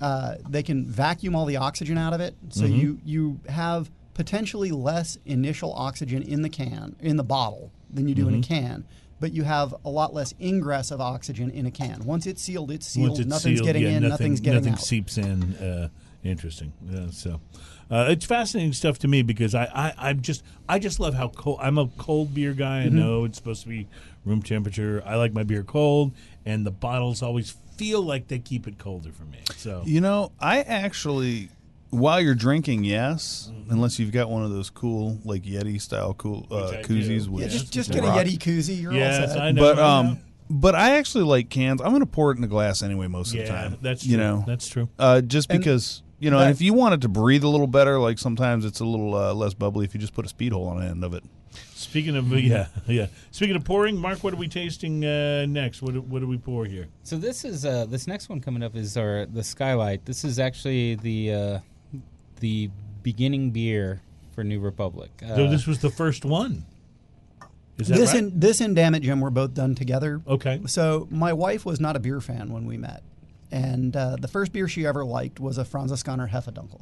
Uh, they can vacuum all the oxygen out of it, so Mm-hmm. you you have potentially less initial oxygen in the can in the bottle than you do Mm-hmm. in a can. But you have a lot less ingress of oxygen in a can. Once it's sealed, it's sealed. It's nothing's sealed, getting yeah, in, nothing, nothing's getting nothing out. seeps in. Uh, interesting. Yeah, so uh, it's fascinating stuff to me because I, I I'm just I just love how cold. I'm a cold beer guy. Mm-hmm. I know it's supposed to be room temperature. I like my beer cold, and the bottles always feel like they keep it colder for me. So You know, I actually, while you're drinking, yes, Mm-hmm. unless you've got one of those cool, like Yeti style cool uh, koozies do. with Yeah, Yeah, just just it's get a. Yeti koozie. You're all yes, set. I know. But I know. um, but I actually like cans. I'm going to pour it in a glass anyway most of the time. that's true. you know, that's true. uh, just And because you know, that- and if you want it to breathe a little better, like sometimes it's a little uh, less bubbly if you just put a speed hole on the end of it. Speaking of yeah, yeah. Speaking of pouring, Mark, what are we tasting uh, next? What do, what do we pour here? So this is uh, this next one coming up is our the Skylight. This is actually the uh, the beginning beer for New Republic. Uh, so this was the first one. Is that This right? and this and Damn It Jim were both done together. okay. So my wife was not a beer fan when we met, and uh, the first beer she ever liked was a Franziskaner Hefedunkel.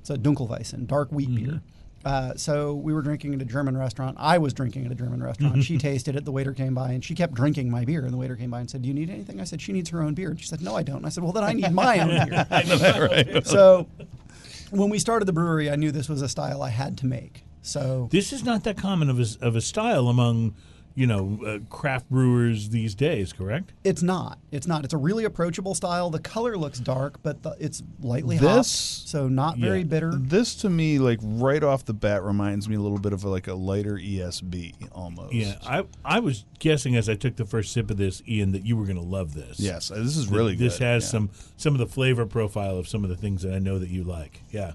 It's a Dunkelweizen, dark wheat beer. Uh, so we were drinking at a German restaurant. I was drinking at a German restaurant. she tasted it. The waiter came by and she kept drinking my beer. And the waiter came by and said, "Do you need anything?" I said, "She needs her own beer." And she said, "No, I don't." And I said, "Well, then I need my own beer." So when we started the brewery, I knew this was a style I had to make. So This is not that common of a, of a style among you know, uh, craft brewers these days. Correct? It's not. It's not. It's a really approachable style. The color looks dark, but the, it's lightly hopped, so not very Yeah. bitter. This to me, like right off the bat, reminds me a little bit of like a lighter ESB almost. Yeah. I I was guessing as I took the first sip of this, Ian, that you were going to love this. Yes, this is really good. This has yeah. some some of the flavor profile of some of the things that I know that you like. Yeah.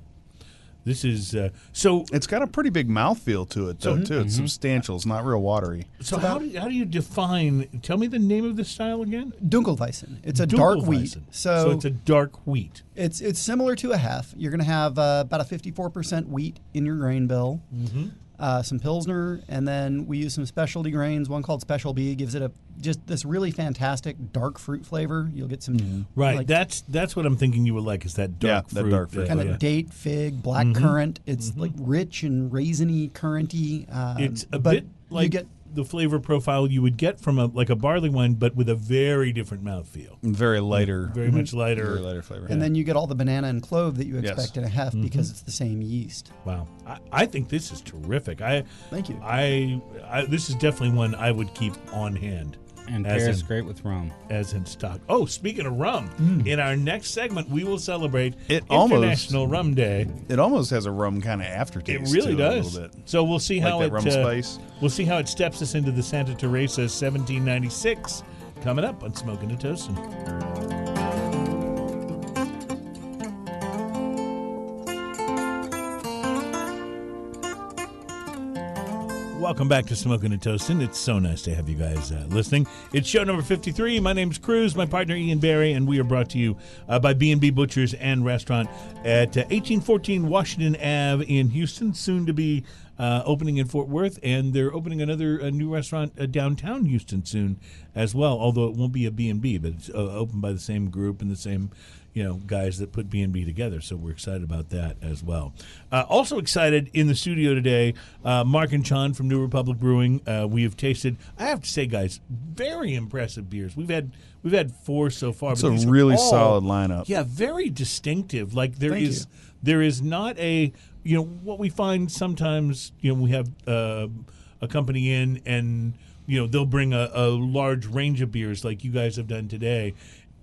This is uh, so. It's got a pretty big mouthfeel to it, though, too. mm-hmm. It's substantial. It's not real watery. So how do, how do you define? Tell me the name of this style again. Dunkelweizen. It's a dark wheat. Dunkelweizen. So, it's a dark wheat. it's it's similar to a hef. You're going to have uh, about a 54% wheat in your grain bill. Mm-hmm. Uh, some pilsner, and then we use some specialty grains. One called Special B gives it a just this really fantastic dark fruit flavor. You'll get some Right. like, that's that's what I'm thinking you would like is that dark Yeah, that fruit. dark fruit kind of yeah. date, fig, black currant. It's like rich and raisiny, curranty. Um, It's a but bit like you get the flavor profile you would get from a like a barley wine, but with a very different mouthfeel. And very lighter. Mm-hmm. Very much mm-hmm. lighter. Very lighter flavor. and then you get all the banana and clove that you Yes. expect in a hef mm-hmm. because it's the same yeast. Wow, I, I think this is terrific. I Thank you. I, I this is definitely one I would keep on hand. And As pairs in- great with rum. as in stock. Oh, speaking of rum, in our next segment we will celebrate It almost- International Rum Day. it almost has a rum kind of aftertaste. It really to it does. A little bit. So we'll see Like how that it rum uh, spice. we'll see how it steps us into the Santa Teresa 1796 coming up on Smoking and Toasting. Welcome back to Smoking and Toasting. It's so nice to have you guys uh, listening. It's show number 53. My name's Cruz, my partner Ian Barry, and we are brought to you uh, by B&B Butchers and Restaurant at uh, 1814 Washington Ave in Houston, soon to be uh, opening in Fort Worth, and they're opening another uh, new restaurant uh, downtown Houston soon as well, although it won't be a B&B, but it's opened by the same group and the same you know guys that put B&B together. So we're excited about that as well. Uh, also excited in the studio today, uh, Mark and Chan from New Republic Brewing. Uh, we have tasted. I have to say, guys, very impressive beers. We've had we've had four so far. It's a really all- solid lineup. Yeah, very distinctive. Like there Thank is you. there is not a you know what we find sometimes. You know we have uh, a company in and you know they'll bring a, a large range of beers like you guys have done today.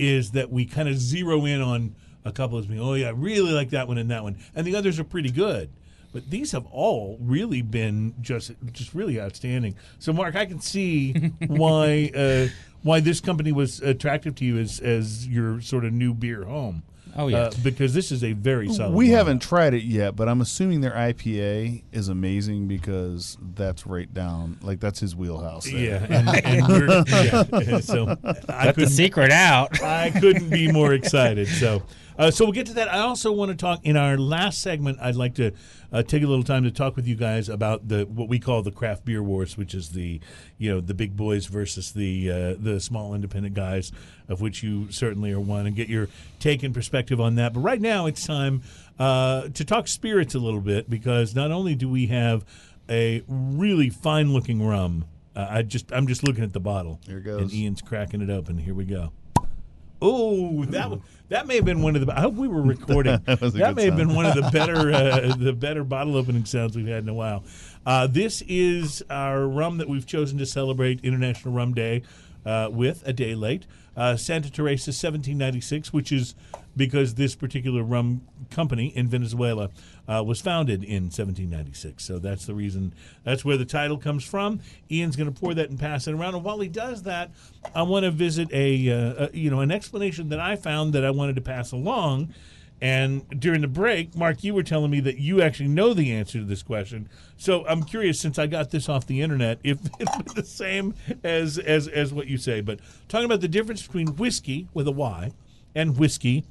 Is that we kind of zero in on a couple of me? Oh yeah, I really like that one and that one, and the others are pretty good. But these have all really been just just really outstanding. So Mark, I can see why uh, why this company was attractive to you as as your sort of new beer home. Oh, yeah. Uh, because this is a very solid. We lineup. haven't tried it yet, but I'm assuming their IPA is amazing because that's right down, like that's his wheelhouse. there. Yeah, and, and yeah. So I Let the secret out. I couldn't be more excited. So, uh, so we'll get to that. I also want to talk in our last segment. I'd like to uh, take a little time to talk with you guys about the what we call the craft beer wars, which is the you know the big boys versus the uh, the small independent guys, of which you certainly are one, and get your take and perspective on that. But right now, it's time uh, to talk spirits a little bit because not only do we have a really fine looking rum. Uh, I just I'm just looking at the bottle. Here it goes. And Ian's cracking it open. Here we go. Oh, that that may have been one of the. I hope we were recording. that good may have been one of the better uh, the better bottle opening sounds we've had in a while. Uh, this is our rum that we've chosen to celebrate International Rum Day uh, with a day late. Uh, Santa Teresa 1796, which is because this particular rum company in Venezuela uh, was founded in 1796. So that's the reason. That's where the title comes from. Ian's going to pour that and pass it around. And while he does that, I want to visit a, uh, a you know an explanation that I found that I wanted to pass along. And during the break, Mark, you were telling me that you actually know the answer to this question. So I'm curious, since I got this off the internet, if it's the same as as as what you say. But talking about the difference between whiskey with a Y and whiskey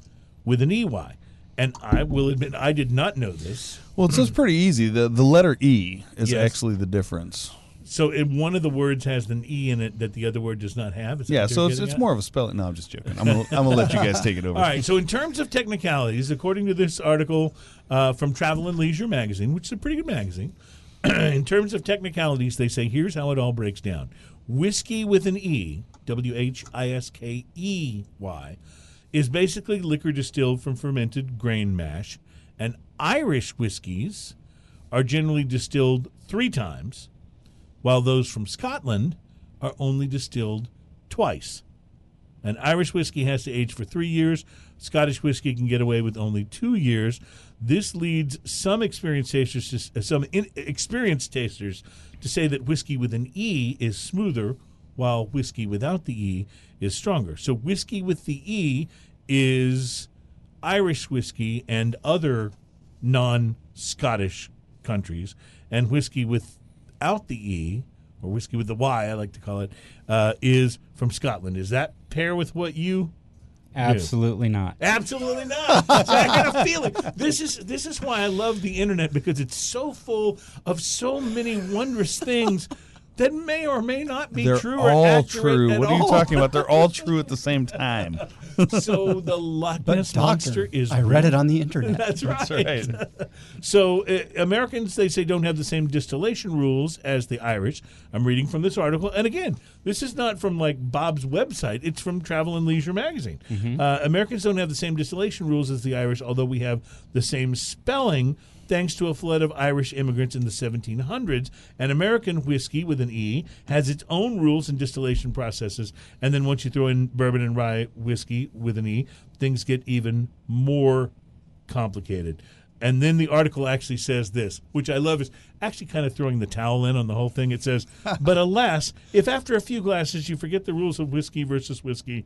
with an EY. And I will admit, I did not know this. Well, it's just pretty easy. The the letter E is Yes. actually the difference. So if one of the words has an E in it that the other word does not have. Is that Yeah, what so it's getting it's at? more of a spelling. No, I'm just joking. I'm gonna, I'm gonna let you guys take it over. All right. So, in terms of technicalities, according to this article uh, from Travel and Leisure magazine, which is a pretty good magazine, in terms of technicalities, they say here's how it all breaks down: whiskey with an E, W H I S K E Y, is basically liquor distilled from fermented grain mash, and Irish whiskies are generally distilled three times. while those from Scotland are only distilled twice. An Irish whiskey has to age for three years. Scottish whiskey can get away with only two years. This leads some experienced tasters, to, uh, some experienced tasters, to say that whiskey with an E is smoother, while whiskey without the E is stronger. So whiskey with the E is Irish whiskey and other non-Scottish countries, and whiskey without the E or whiskey with the Y, I like to call it, uh, is from Scotland. Is that pair with what you? Absolutely not. Absolutely not. I got a feeling. This is this is why I love the internet because it's so full of so many wondrous things that may or may not be They're true or all accurate true. at What are you all. talking about? They're all true at the same time. so the Loch But Ness doctor, monster is. I read it on the internet. That's right. That's right. So uh, Americans, they say, don't have the same distillation rules as the Irish. I'm reading from this article, and again, this is not from like Bob's website. It's from Travel and Leisure magazine. Uh, Americans don't have the same distillation rules as the Irish, although we have the same spelling. Thanks to a flood of Irish immigrants in the 1700s, and American whiskey with an E has its own rules and distillation processes. And then once you throw in bourbon and rye whiskey with an E, things get even more complicated. And then the article actually says this, which I love, is actually kind of throwing the towel in on the whole thing. It says, But alas, if after a few glasses you forget the rules of whiskey versus whiskey,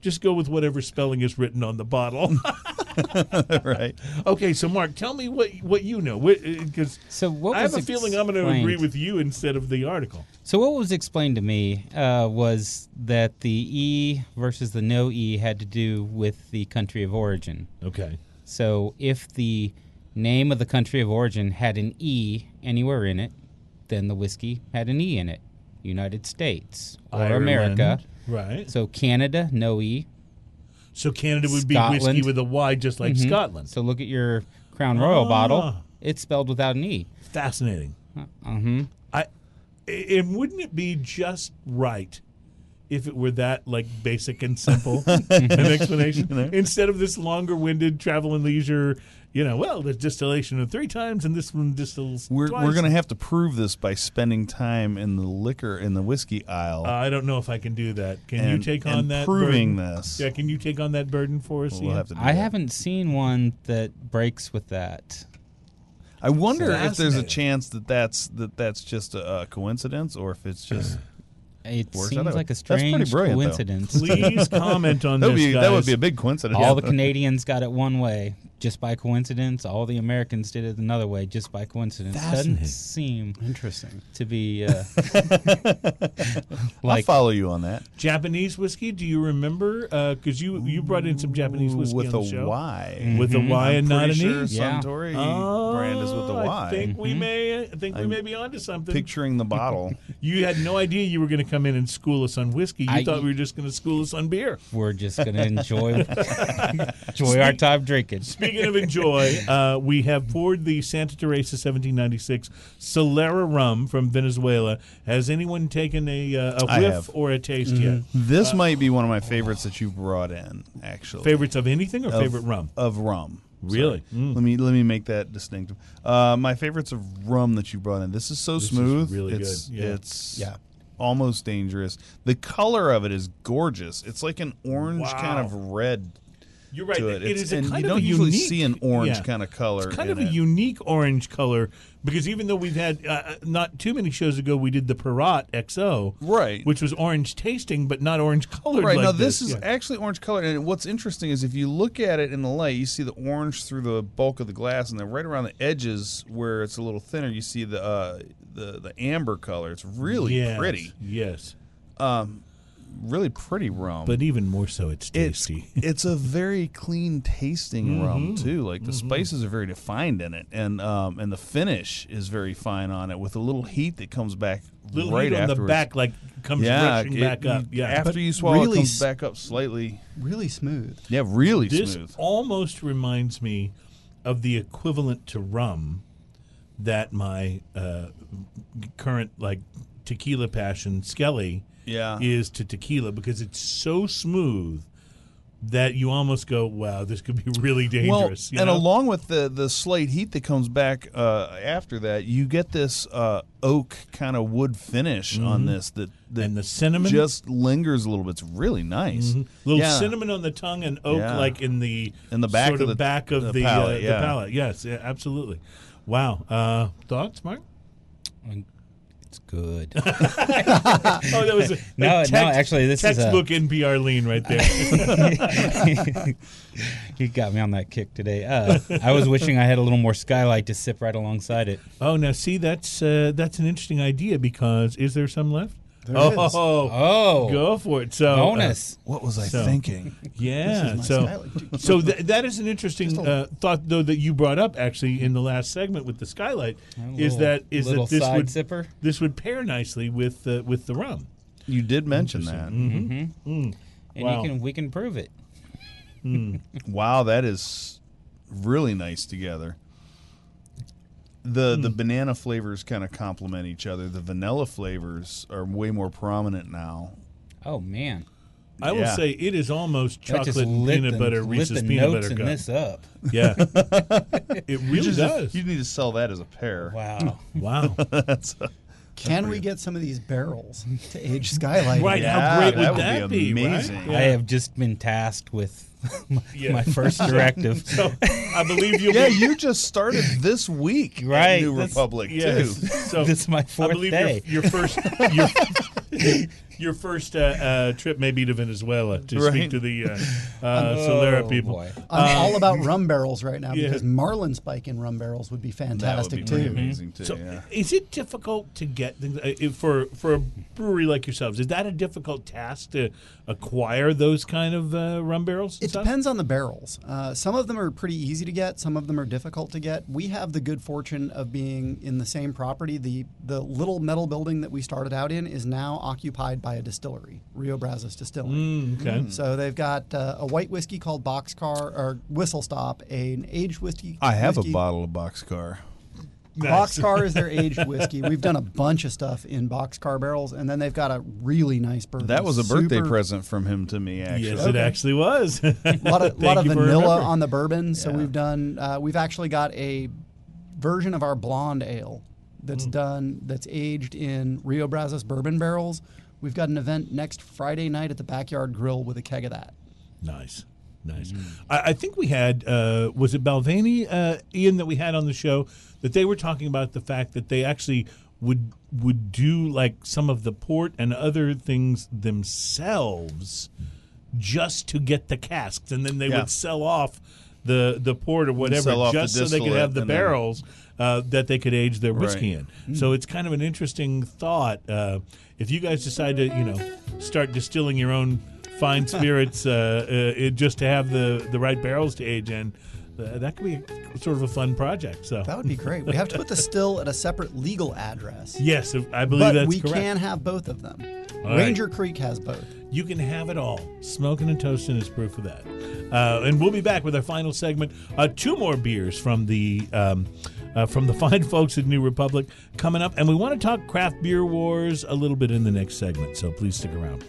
just go with whatever spelling is written on the bottle. right. okay, so Mark, tell me what what you know, because So what I have a feeling I'm going to agree with you instead of the article. So what was explained to me uh, was that the E versus the no E had to do with the country of origin. Okay, So if the name of the country of origin had an E anywhere in it, then the whiskey had an E in it. United States or America. Right? So Canada, no E. So Canada would be whiskey with a Y, just like Mhm. Scotland. So look at your Crown Royal Ah. bottle. It's spelled without an E. Fascinating. Uh-huh. I, and wouldn't it be just right if it were that like basic and simple an explanation instead of this longer-winded travel and leisure? You know, well, there's distillation of three times, and this one distills. We're twice. we're gonna have to prove this by spending time in the liquor in the whiskey aisle Uh, I don't know if I can do that. Can you take on and that? proving burden? this. Yeah, can you take on that burden for us? we'll Ian? have to. Do I that. haven't seen one that breaks with that. I wonder if there's a chance that that's that that's just a, a coincidence, or if it's just It Works seems out. like a That's pretty strange brilliant, though. coincidence. Please comment on that would this, be that would be a big coincidence. All the Canadians got it one way just by coincidence. All the Americans did it another way just by coincidence. Fascinating. Doesn't seem Interesting. to be uh, I'll follow you on that. Japanese whiskey. Do you remember? Uh, because you you brought in some Japanese whiskey with on a show Y. with a mm-hmm. Y and not an Pretty E. sure Yeah. Suntory Oh, brand is with a Y. I think we mm-hmm. may. I think we I'm may be onto something. Picturing the bottle. You had no idea you were going to come in and school us on whiskey. You I- thought we were just going to school us on beer. we're just gonna enjoy enjoy our time drinking. Speaking of enjoy, uh, we have poured the Santa Teresa 1796 Solera rum from Venezuela. Has anyone taken a, uh, a I whiff have. or a taste yet? This might be one of my favorites that you brought in. Actually, Favorites of anything or Of- favorite rum? of rum. Really? Sorry. Mm. Let me let me make that distinctive. Uh, my favorites of rum that you brought in. This is so This is smooth. really it's, good. Yeah. It's Yeah. almost dangerous. The color of it is gorgeous. It's like an orange kind of red You're right. It, it. is a and kind you don't usually unique, see an orange yeah. kind of color. It's kind in of a it. unique orange color because even though we've had uh, not too many shows ago, we did the Perrot XO, Right. which was orange tasting but not orange colored. Right like now, this, is Yeah. actually orange color, and what's interesting is if you look at it in the light, you see the orange through the bulk of the glass, and then right around the edges where it's a little thinner, you see the uh, the the amber color. It's really Yes, pretty, Yes, um, really pretty rum. but even more so, it's it's tasty. it's a very clean tasting rum too. Like the spices are very defined in it, and um, and the finish is very fine on it with a little heat that comes back Little right heat on afterwards. the back, like comes yeah, rushing it- back up. Yeah, after But you swallow, really it comes back up slightly. Really smooth. Yeah, really this smooth. almost reminds me of the equivalent to rum that my uh, current like tequila passion Skelly Yeah. is to tequila because it's so smooth that you almost go, "Wow, this could be really dangerous." you and know? along with the the slight heat that comes back uh, after that, you get this uh, oak kind of wood finish on this that, that Mm-hmm. And the cinnamon? just lingers a little bit. It's really nice. little Yeah. cinnamon on the tongue and oak Yeah. like in the In the back sort of of the- back of the the, palate, uh, yeah. the palate. Yes, yeah, absolutely. Wow. Uh, thoughts, Mark? It's good. Oh, that was a, No, a no, actually, this is a- textbook NPR lean right there. he got me on that kick today. Uh, I was wishing I had a little more skylight to sip right alongside it. oh, now see, that's uh, that's an interesting idea because is there some left? There oh, is. Oh, go for it. So uh, bonus. What was I So- thinking? yeah. This is my so so th- that is an interesting a- uh, thought, though, that you brought up actually in the last segment with the skylight. A Is that is that this would sipper? this would pair nicely with uh, with the rum? You did mention that. Mm-hmm. Mm. And Wow. you can we can prove it. Wow, that is really nice together. The the hmm. banana flavors kind of complement each other. The vanilla flavors are way more prominent now. Oh man, I will say it is almost chocolate and peanut the, butter lit Reese's the peanut notes butter cup. this up. Yeah, it really Just- does. You need to sell that as a pair. Wow. Wow. That's a- Can we get some of these barrels to age skylight? Right, Yeah, how great that would would that be be? right? amazing. Yeah. I have just been tasked with my, Yeah. my first directive. So I believe you'll yeah, be you just started this week at Right, New that's- Republic yes. too. So This is my I fourth believe day. Your, your first your, your first uh, uh, trip may be to Venezuela to speak to the uh, uh, Solera Oh, people. boy. I'm all about rum barrels right now Yeah. because Marlin Spike in rum barrels would be That would fantastic be pretty too. amazing too. So, yeah. is it difficult to get things uh, for for a brewery like yourselves? Is that a difficult task to acquire those kind of uh, rum barrels? It stuff? depends on the barrels. Uh, some of them are pretty easy to get. Some of them are difficult to get. We have the good fortune of being in the same property. the The little metal building that we started out in is now occupied by a distillery, Rio Brazos Distilling. Mm, okay. So they've got uh, a white whiskey called Boxcar or Whistle Stop, an aged whiskey. I have whiskey. a bottle of Boxcar. Nice. Boxcar is their aged whiskey. We've done a bunch of stuff in Boxcar barrels, and then they've got a really nice bourbon. That was a birthday Super- present from him to me. Actually, Yes, it Okay. actually was. A lot of, lot of vanilla on the bourbon. So Yeah. we've done. Uh, we've actually got a version of our blonde ale that's Mm. done that's aged in Rio Brazos bourbon barrels. We've got an event next Friday night at the Backyard Grill with a keg of that. Nice, nice. I, I think we had uh, was it Balvenie, uh, Ian, that we had on the show that they were talking about the fact that they actually would would do like some of the port and other things themselves just to get the casks, and then they Yeah. would sell off the the port or whatever off the just so they could have the barrels uh, that they could age their whiskey Right. in. So it's kind of an interesting thought. Uh, if you guys decide to, you know, start distilling your own fine spirits uh, uh, it, just to have the the right barrels to age in, uh, that could be sort of a fun project. So That would be great. We have to put the still at a separate legal address. yes, I believe But that's we correct. can have both of them. All right. Ranger Creek has both. You can have it all. Smoking and toasting is proof of that. Uh, and we'll be back with our final segment. Uh, two more beers from the um, uh, from the fine folks at New Republic coming up, and we want to talk craft beer wars a little bit in the next segment. So please stick around.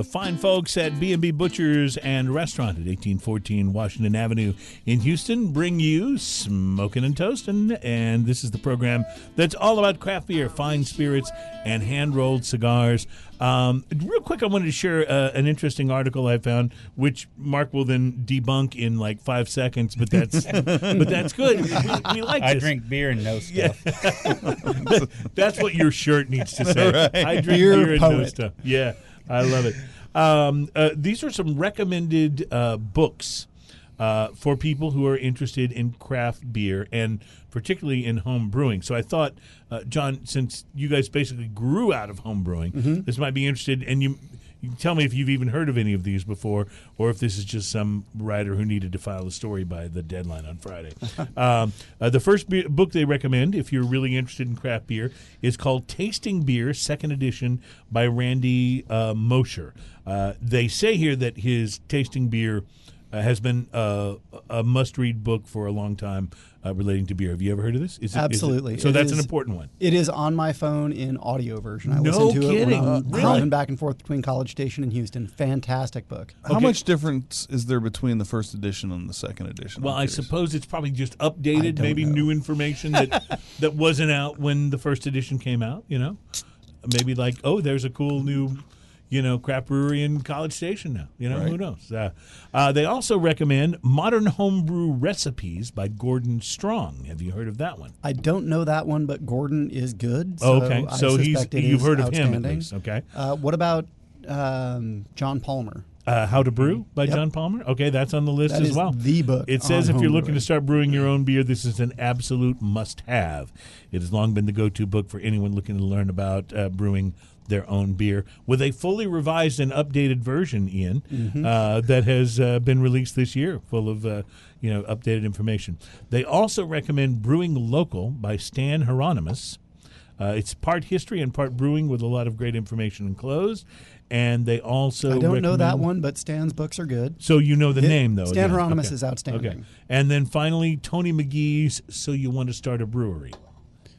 The fine folks at B&B Butchers and Restaurant at 1814 Washington Avenue in Houston bring you Smoking and Toasting. And this is the program that's all about craft beer, fine spirits, and hand-rolled cigars. Um, real quick, I wanted to share uh, an interesting article I found, which Mark will then debunk in like five seconds. But that's but that's good. We, we like I this. drink beer and no stuff. That's what your shirt needs to say. I drink Beer beer and no stuff. Yeah, I love it. Um, uh, these are some recommended uh, books uh, for people who are interested in craft beer and particularly in home brewing. So I thought, uh, John, since you guys basically grew out of home brewing, Mm-hmm. this might be interested. And you, you tell me if you've even heard of any of these before, or if this is just some writer who needed to file a story by the deadline on Friday. um, uh, the first be- book they recommend, if you're really interested in craft beer, is called Tasting Beer, Second Edition by Randy uh, Mosher. Uh, they say here that his tasting beer uh, has been uh, a must-read book for a long time uh, relating to beer. Have you ever heard of this? Is it- Absolutely. so It that's an important one. It is on my phone in audio version. I No listen to it kidding. when Uh, I'm really? driving back and forth between College Station and Houston. Fantastic book. How Okay. much difference is there between the first edition and the second edition? Well, I'm I curious. suppose it's probably just updated, maybe know. new information that that wasn't out when the first edition came out. You know, maybe like, oh, there's a cool new, you know, craft brewery in College Station now. You know, who knows? Uh, uh, they also recommend Modern Homebrew Recipes by Gordon Strong. Have you heard of that one? I don't know that one, but Gordon is good. So okay, I so he's it you've is heard of him at outstanding. least. Okay, Uh, what about um, John Palmer? uh, How to Brew by Yep. John Palmer. Okay, that's on the list That as is well. the book. It says on if you're home looking to start brewing your own beer, this is an absolute must-have. It has long been the go-to book for anyone looking to learn about uh, brewing their own beer, with a fully revised and updated version, Ian, Mm-hmm. uh, that has uh, been released this year, full of uh, you know updated information. They also recommend Brewing Local by Stan Hieronymus. Uh, it's part history and part brewing, with a lot of great information enclosed. And they also I don't know that one, but Stan's books are good. So you know the It- name though. Stan. Hieronymus Okay. is outstanding. Okay, and then finally Tony Magee's "So You Want to Start a Brewery."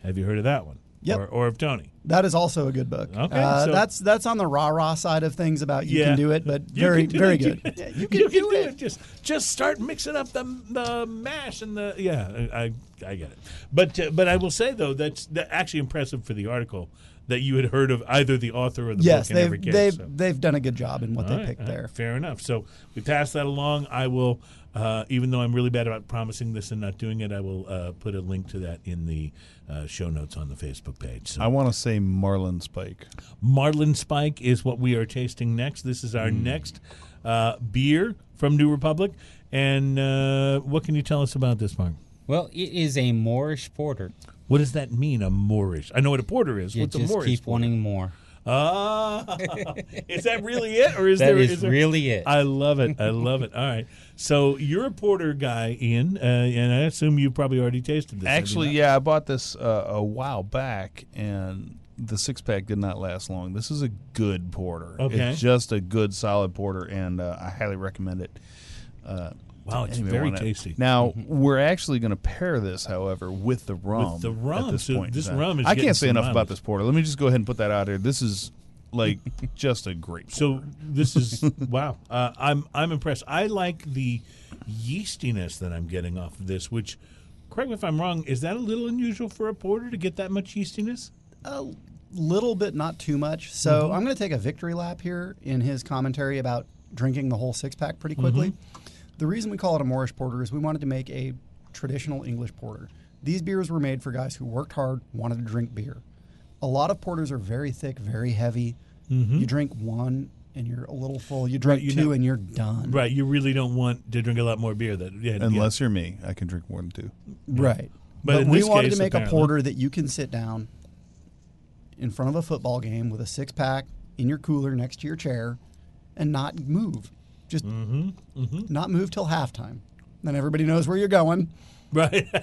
Have you heard of that one? Yep. Or, or of Tony? That is also a good book. Okay, uh, so- that's that's on the rah rah side of things about you Yeah. can do it, but You very can do very it. You good. can- Yeah, You, you can, can, do it. Just just start mixing up the the mash and the yeah. I I, I get it. But uh, but I will say though that's that actually impressive for the article that you had heard of either the author or the Yes, book in they've case. they've so. they've done a good job in what All they right, picked all right, there. Fair enough. So we pass that along. I will, uh, even though I'm really bad about promising this and not doing it, I will uh, put a link to that in the uh, show notes on the Facebook page. So I want to say Marlin Spike. Marlin Spike is what we are tasting next. This is our next uh, beer from New Republic. And uh, what can you tell us about this, Mark? Well, it is a Moorish porter. What does that mean, a Moorish? I know what a porter is. You What's a just Moorish? keep porter? wanting more. Ah, is that really it, or is That there? is there- really it. I love it. I love it. All right. So you're a porter guy, Ian, uh, and I assume you probably already tasted this. Actually, yeah, I bought this uh, a while back, and the six pack did not last long. This is a good porter. Okay. It's just a good, solid porter, and uh, I highly recommend it. Uh, Wow, it's very wanna- tasty. Now we're actually going to pair this, however, with the rum. the rum. At this So point this time. rum is I can't say enough mileage. about this porter. Let me just go ahead and put that out there. This is like just a great. Porter. So this is wow. Uh, I'm I'm impressed. I like the yeastiness that I'm getting off of this. Which, correct me if I'm wrong, is that a little unusual for a porter to get that much yeastiness? A little bit, not too much. So Mm-hmm. I'm going to take a victory lap here in his commentary about drinking the whole six pack pretty quickly. Mm-hmm. The reason we call it a Moorish porter is we wanted to make a traditional English porter. These beers were made for guys who worked hard, wanted to drink beer. A lot of porters are very thick, very heavy. You drink one and you're a little full. You drink Mm-hmm. you two know- and you're done. Right. You really don't want to drink a lot more beer. That yeah. yeah. Unless you're me, I can drink more than two. Right. But But, we wanted case, to make a porter that you can sit down in front of a football game with a six pack in your cooler next to your chair and not move. Just Mm-hmm, not move till halftime. Then everybody knows where you're going. right.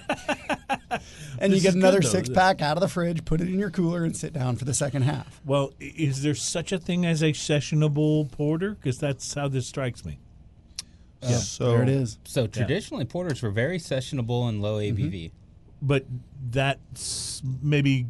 And This you get another good, though. six pack out of the fridge, put it in your cooler, and sit down for the second half. well, is there such a thing as a sessionable porter? Because that's how this strikes me. So there it is. So traditionally, porters were very sessionable and low Mm-hmm. ABV. But that's maybe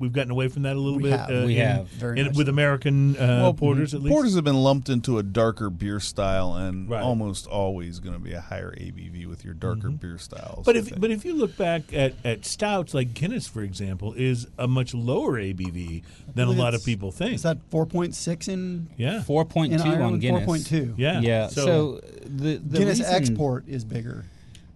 we've gotten away from that a little We bit. have. uh, We in- have. Very in- much with so. American uh, porters at least. Porters have been lumped into a darker beer style, and Right. almost always going to be a higher ABV with your darker beer styles. Mm-hmm. But if but if you look back at, at stouts like Guinness, for example, is a much lower ABV than a lot of people think. Is that 4.6 in, yeah, four point two point on Guinness. 4.2. yeah, Yeah. So, the, the Guinness reason- export is bigger.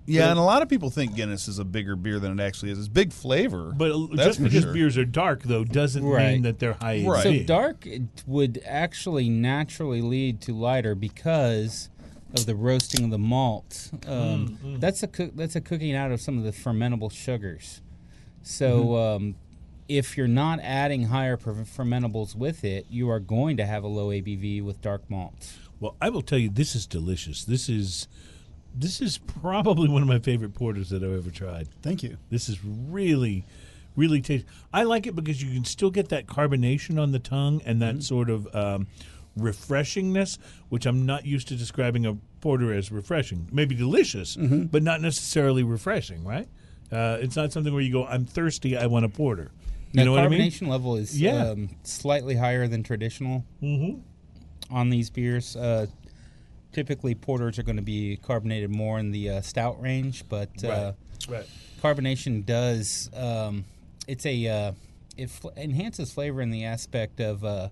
Yeah, and a lot of people think Guinness is a bigger beer than it actually is. It's big flavor, but just because sure. beers are dark though doesn't mean that they're high ABV. Right. So dark would actually naturally lead to lighter because of the roasting of the malt. Um, Mm, That's a cook that's a cooking out of some of the fermentable sugars. So Mm-hmm. um, if you're not adding higher fer- fermentables with it, you are going to have a low ABV with dark malts. Well, I will tell you, this is delicious. This is this is probably one of my favorite porters that I've ever tried. Thank you. This is really, really tasty. I like it because you can still get that carbonation on the tongue and Mm-hmm. that sort of um, refreshingness, which I'm not used to describing a porter as refreshing. Maybe delicious, Mm-hmm. but not necessarily refreshing, right? Uh, it's not something where you go, "I'm thirsty, I want a porter." You Now, know what I mean? carbonation level is Yeah. um, slightly higher than traditional Mm-hmm. on these beers. Uh, typically, porters are going to be carbonated more in the uh, stout range, but uh, Right. carbonation does um, it's a uh, it fl- enhances flavor in the aspect of uh,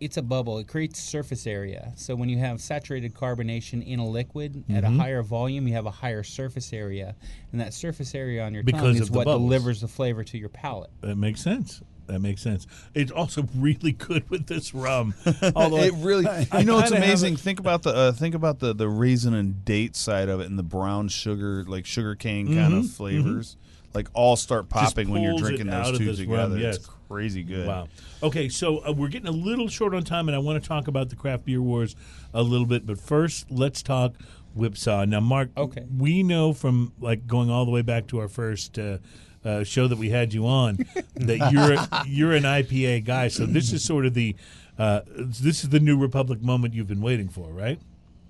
it's a bubble it creates surface area so when you have saturated carbonation in a liquid at Mm-hmm. a higher volume you have a higher surface area and that surface area on your Because tongue is what bubbles. delivers the flavor to your palate That makes sense. That makes sense. It's also really good with this rum. Although it really, you know, it's amazing. it- Think about the uh, think about the the raisin and date side of it, and the brown sugar, like sugar cane kind of flavors, like all start popping when you're Mm-hmm. pulls it drinking those two together. rum, yes. It's crazy good. Wow. Okay, so uh, we're getting a little short on time, and I want to talk about the craft beer wars a little bit. But first, let's talk Whipsaw. Now, Mark, Okay. we know from like going all the way back to our first uh, uh, show that we had you on that you're you're an IPA guy. So this is sort of the uh, this is the New Republic moment you've been waiting for, right?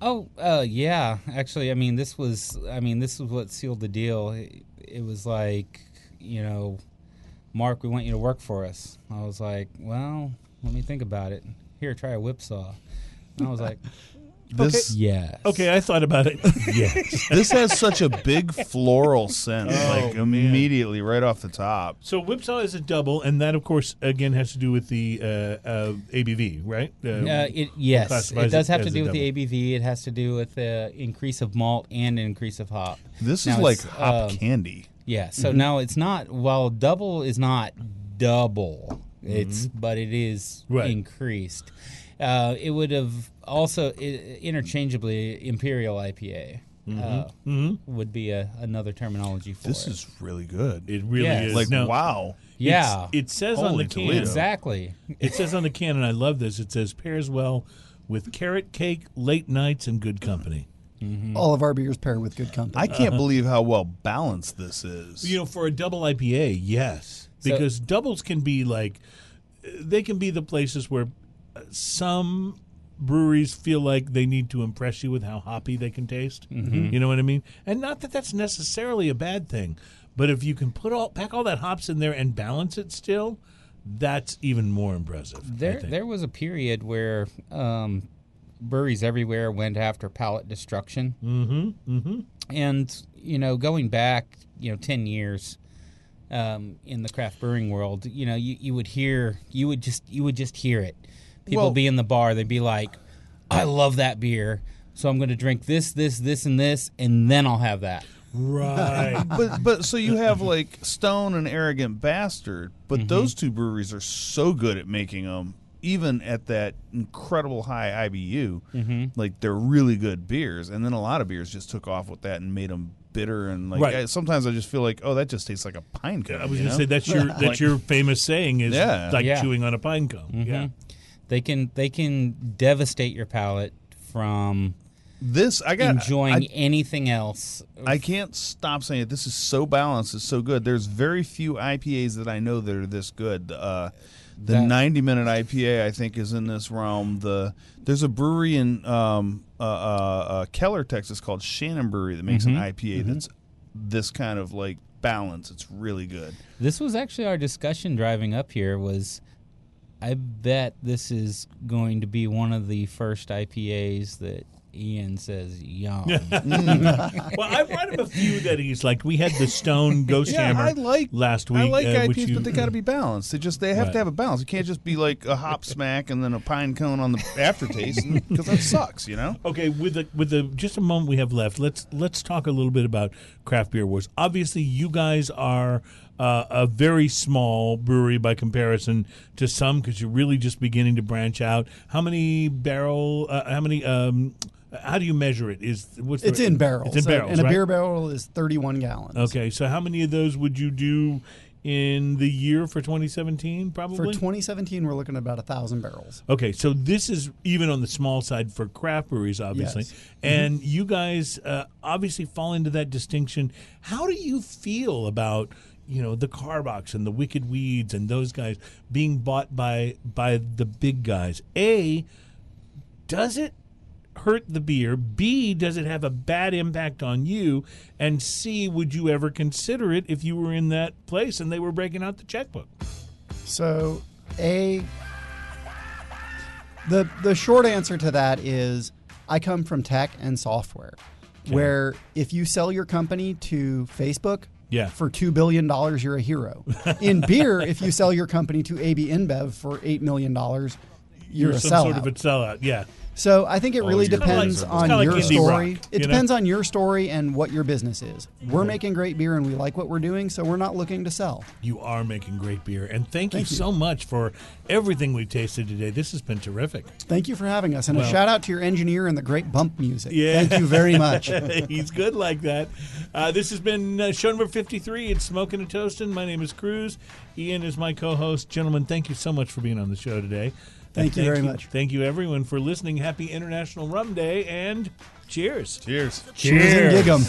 Oh, uh, yeah. Actually, I mean, this was, I mean, this was what sealed the deal. It, it was like, you know, Mark, we want you to work for us. I was like, well, let me think about it. Here, try a whipsaw. And I was like, This yes. Okay, I thought about it. yes. this has such a big floral scent, Oh, like man. immediately right off the top. So Whipsaw is a double, and that, of course, again has to do with the uh, uh, ABV, right? Uh, Uh, it, yes, it does it have to do a with the ABV. It has to do with the increase of malt and increase of hop. This Now is like it's, hop um, candy. Yeah. So Mm-hmm. now it's not. While double is not double, it's but it is Mm-hmm. Right. increased. Uh, it would have also i- interchangeably imperial IPA uh, would be a, another terminology for Mm-hmm. This it. is really good. It really Yes. is. like Now, wow. yeah. It says on the can. Toledo. exactly. It says on the can, and I love this. It says pairs well with carrot cake, late nights, and good company. All of our beers pair with good company. I can't believe how well balanced this is. You know, for a double IPA, yes, So- because doubles can be like they can be the places where some breweries feel like they need to impress you with how hoppy they can taste. You know what I mean? And not that that's necessarily a bad thing, but if you can put all pack all that hops in there and balance it still, that's even more impressive. There, there was a period where um, breweries everywhere went after pallet destruction. Mm-hmm. Mm-hmm. and you know going back you know 10 years um, in the craft brewing world you know you, you would hear you would just you would just hear it people Well- be in the bar they'd be like i love that beer so i'm going to drink this this this and this and then i'll have that Right. but but so you have like Stone and Arrogant Bastard, but Mm-hmm. those two breweries are so good at making them, even at that incredible high IBU. Mm-hmm. Like they're really good beers, and then a lot of beers just took off with that and made them bitter and like Right. I, sometimes I just feel like oh that just tastes like a pine cone. I was going to say that's your that's Like- your famous saying is Yeah. like Yeah. chewing on a pine cone. Mm-hmm. Yeah. They can they can devastate your palate from this I got enjoying I, anything else I can't stop saying it. This is so balanced. It's so good. There's very few IPAs that I know that are this good. Uh, the That- 90 minute IPA I think is in this realm. The there's a brewery in um, uh, uh, uh, Keller, Texas called Shannon Brewery that makes Mm-hmm. an IPA that's this kind of like balance. It's really good. This was actually our discussion driving up here was I bet this is going to be one of the first IPAs that Ian says yum. Well, I've read him a few that he's like. We had the Stone Ghost Yeah, Hammer I like last week. I like uh, IPAs, you, but they got to be balanced. They just they have Right. to have a balance. It can't just be like a hop smack and then a pine cone on the aftertaste because that sucks. You know. Okay, with the with the just a moment we have left, let's let's talk a little bit about craft beer wars. Obviously, you guys are uh, a very small brewery by comparison to some because you're really just beginning to branch out. How many barrel? Uh, how many? Um, how do you measure it? Is what's the- it's in barrels. It's in So- barrels, and a beer barrel is 31 gallons. Okay, so how many of those would you do in the year for 2017? probably For 2017, we're looking at about a thousand barrels. Okay, so this is even on the small side for craft breweries, obviously. Yes. And you guys uh, obviously fall into that distinction. How do you feel about you know the Karbachs and the Wicked Weeds and those guys being bought by by the big guys? A, does it hurt the beer? B, does it have a bad impact on you? And C, would you ever consider it if you were in that place and they were breaking out the checkbook? So, a the the short answer to that is I come from tech and software, where if you sell your company to Facebook, Yeah. for two billion dollars, you're a hero. In beer, if you sell your company to AB InBev for eight million dollars, you're, some sellout. sort of a sellout. Yeah. So I think it really you're depends right. on It's kinda your like indie story. rock, it you know? depends on your story and what your business is. We're making great beer and we like what we're doing, so we're not looking to sell. You are making great beer. And thank, Thank you, you. so much for everything we've tasted today. This has been terrific. Thank you for having us, and Well- a shout out to your engineer and the great bump music. Yeah. Thank you very much. He's good like that. Uh, this has been uh, show number 53. It's Smoking and Toasting. My name is Cruz. Ian is my co host. Gentlemen, thank you so much for being on the show today. Thank, you very much. Thank you, everyone, for listening. Happy International Rum Day and cheers. Cheers. Cheers. cheers. and gig 'em.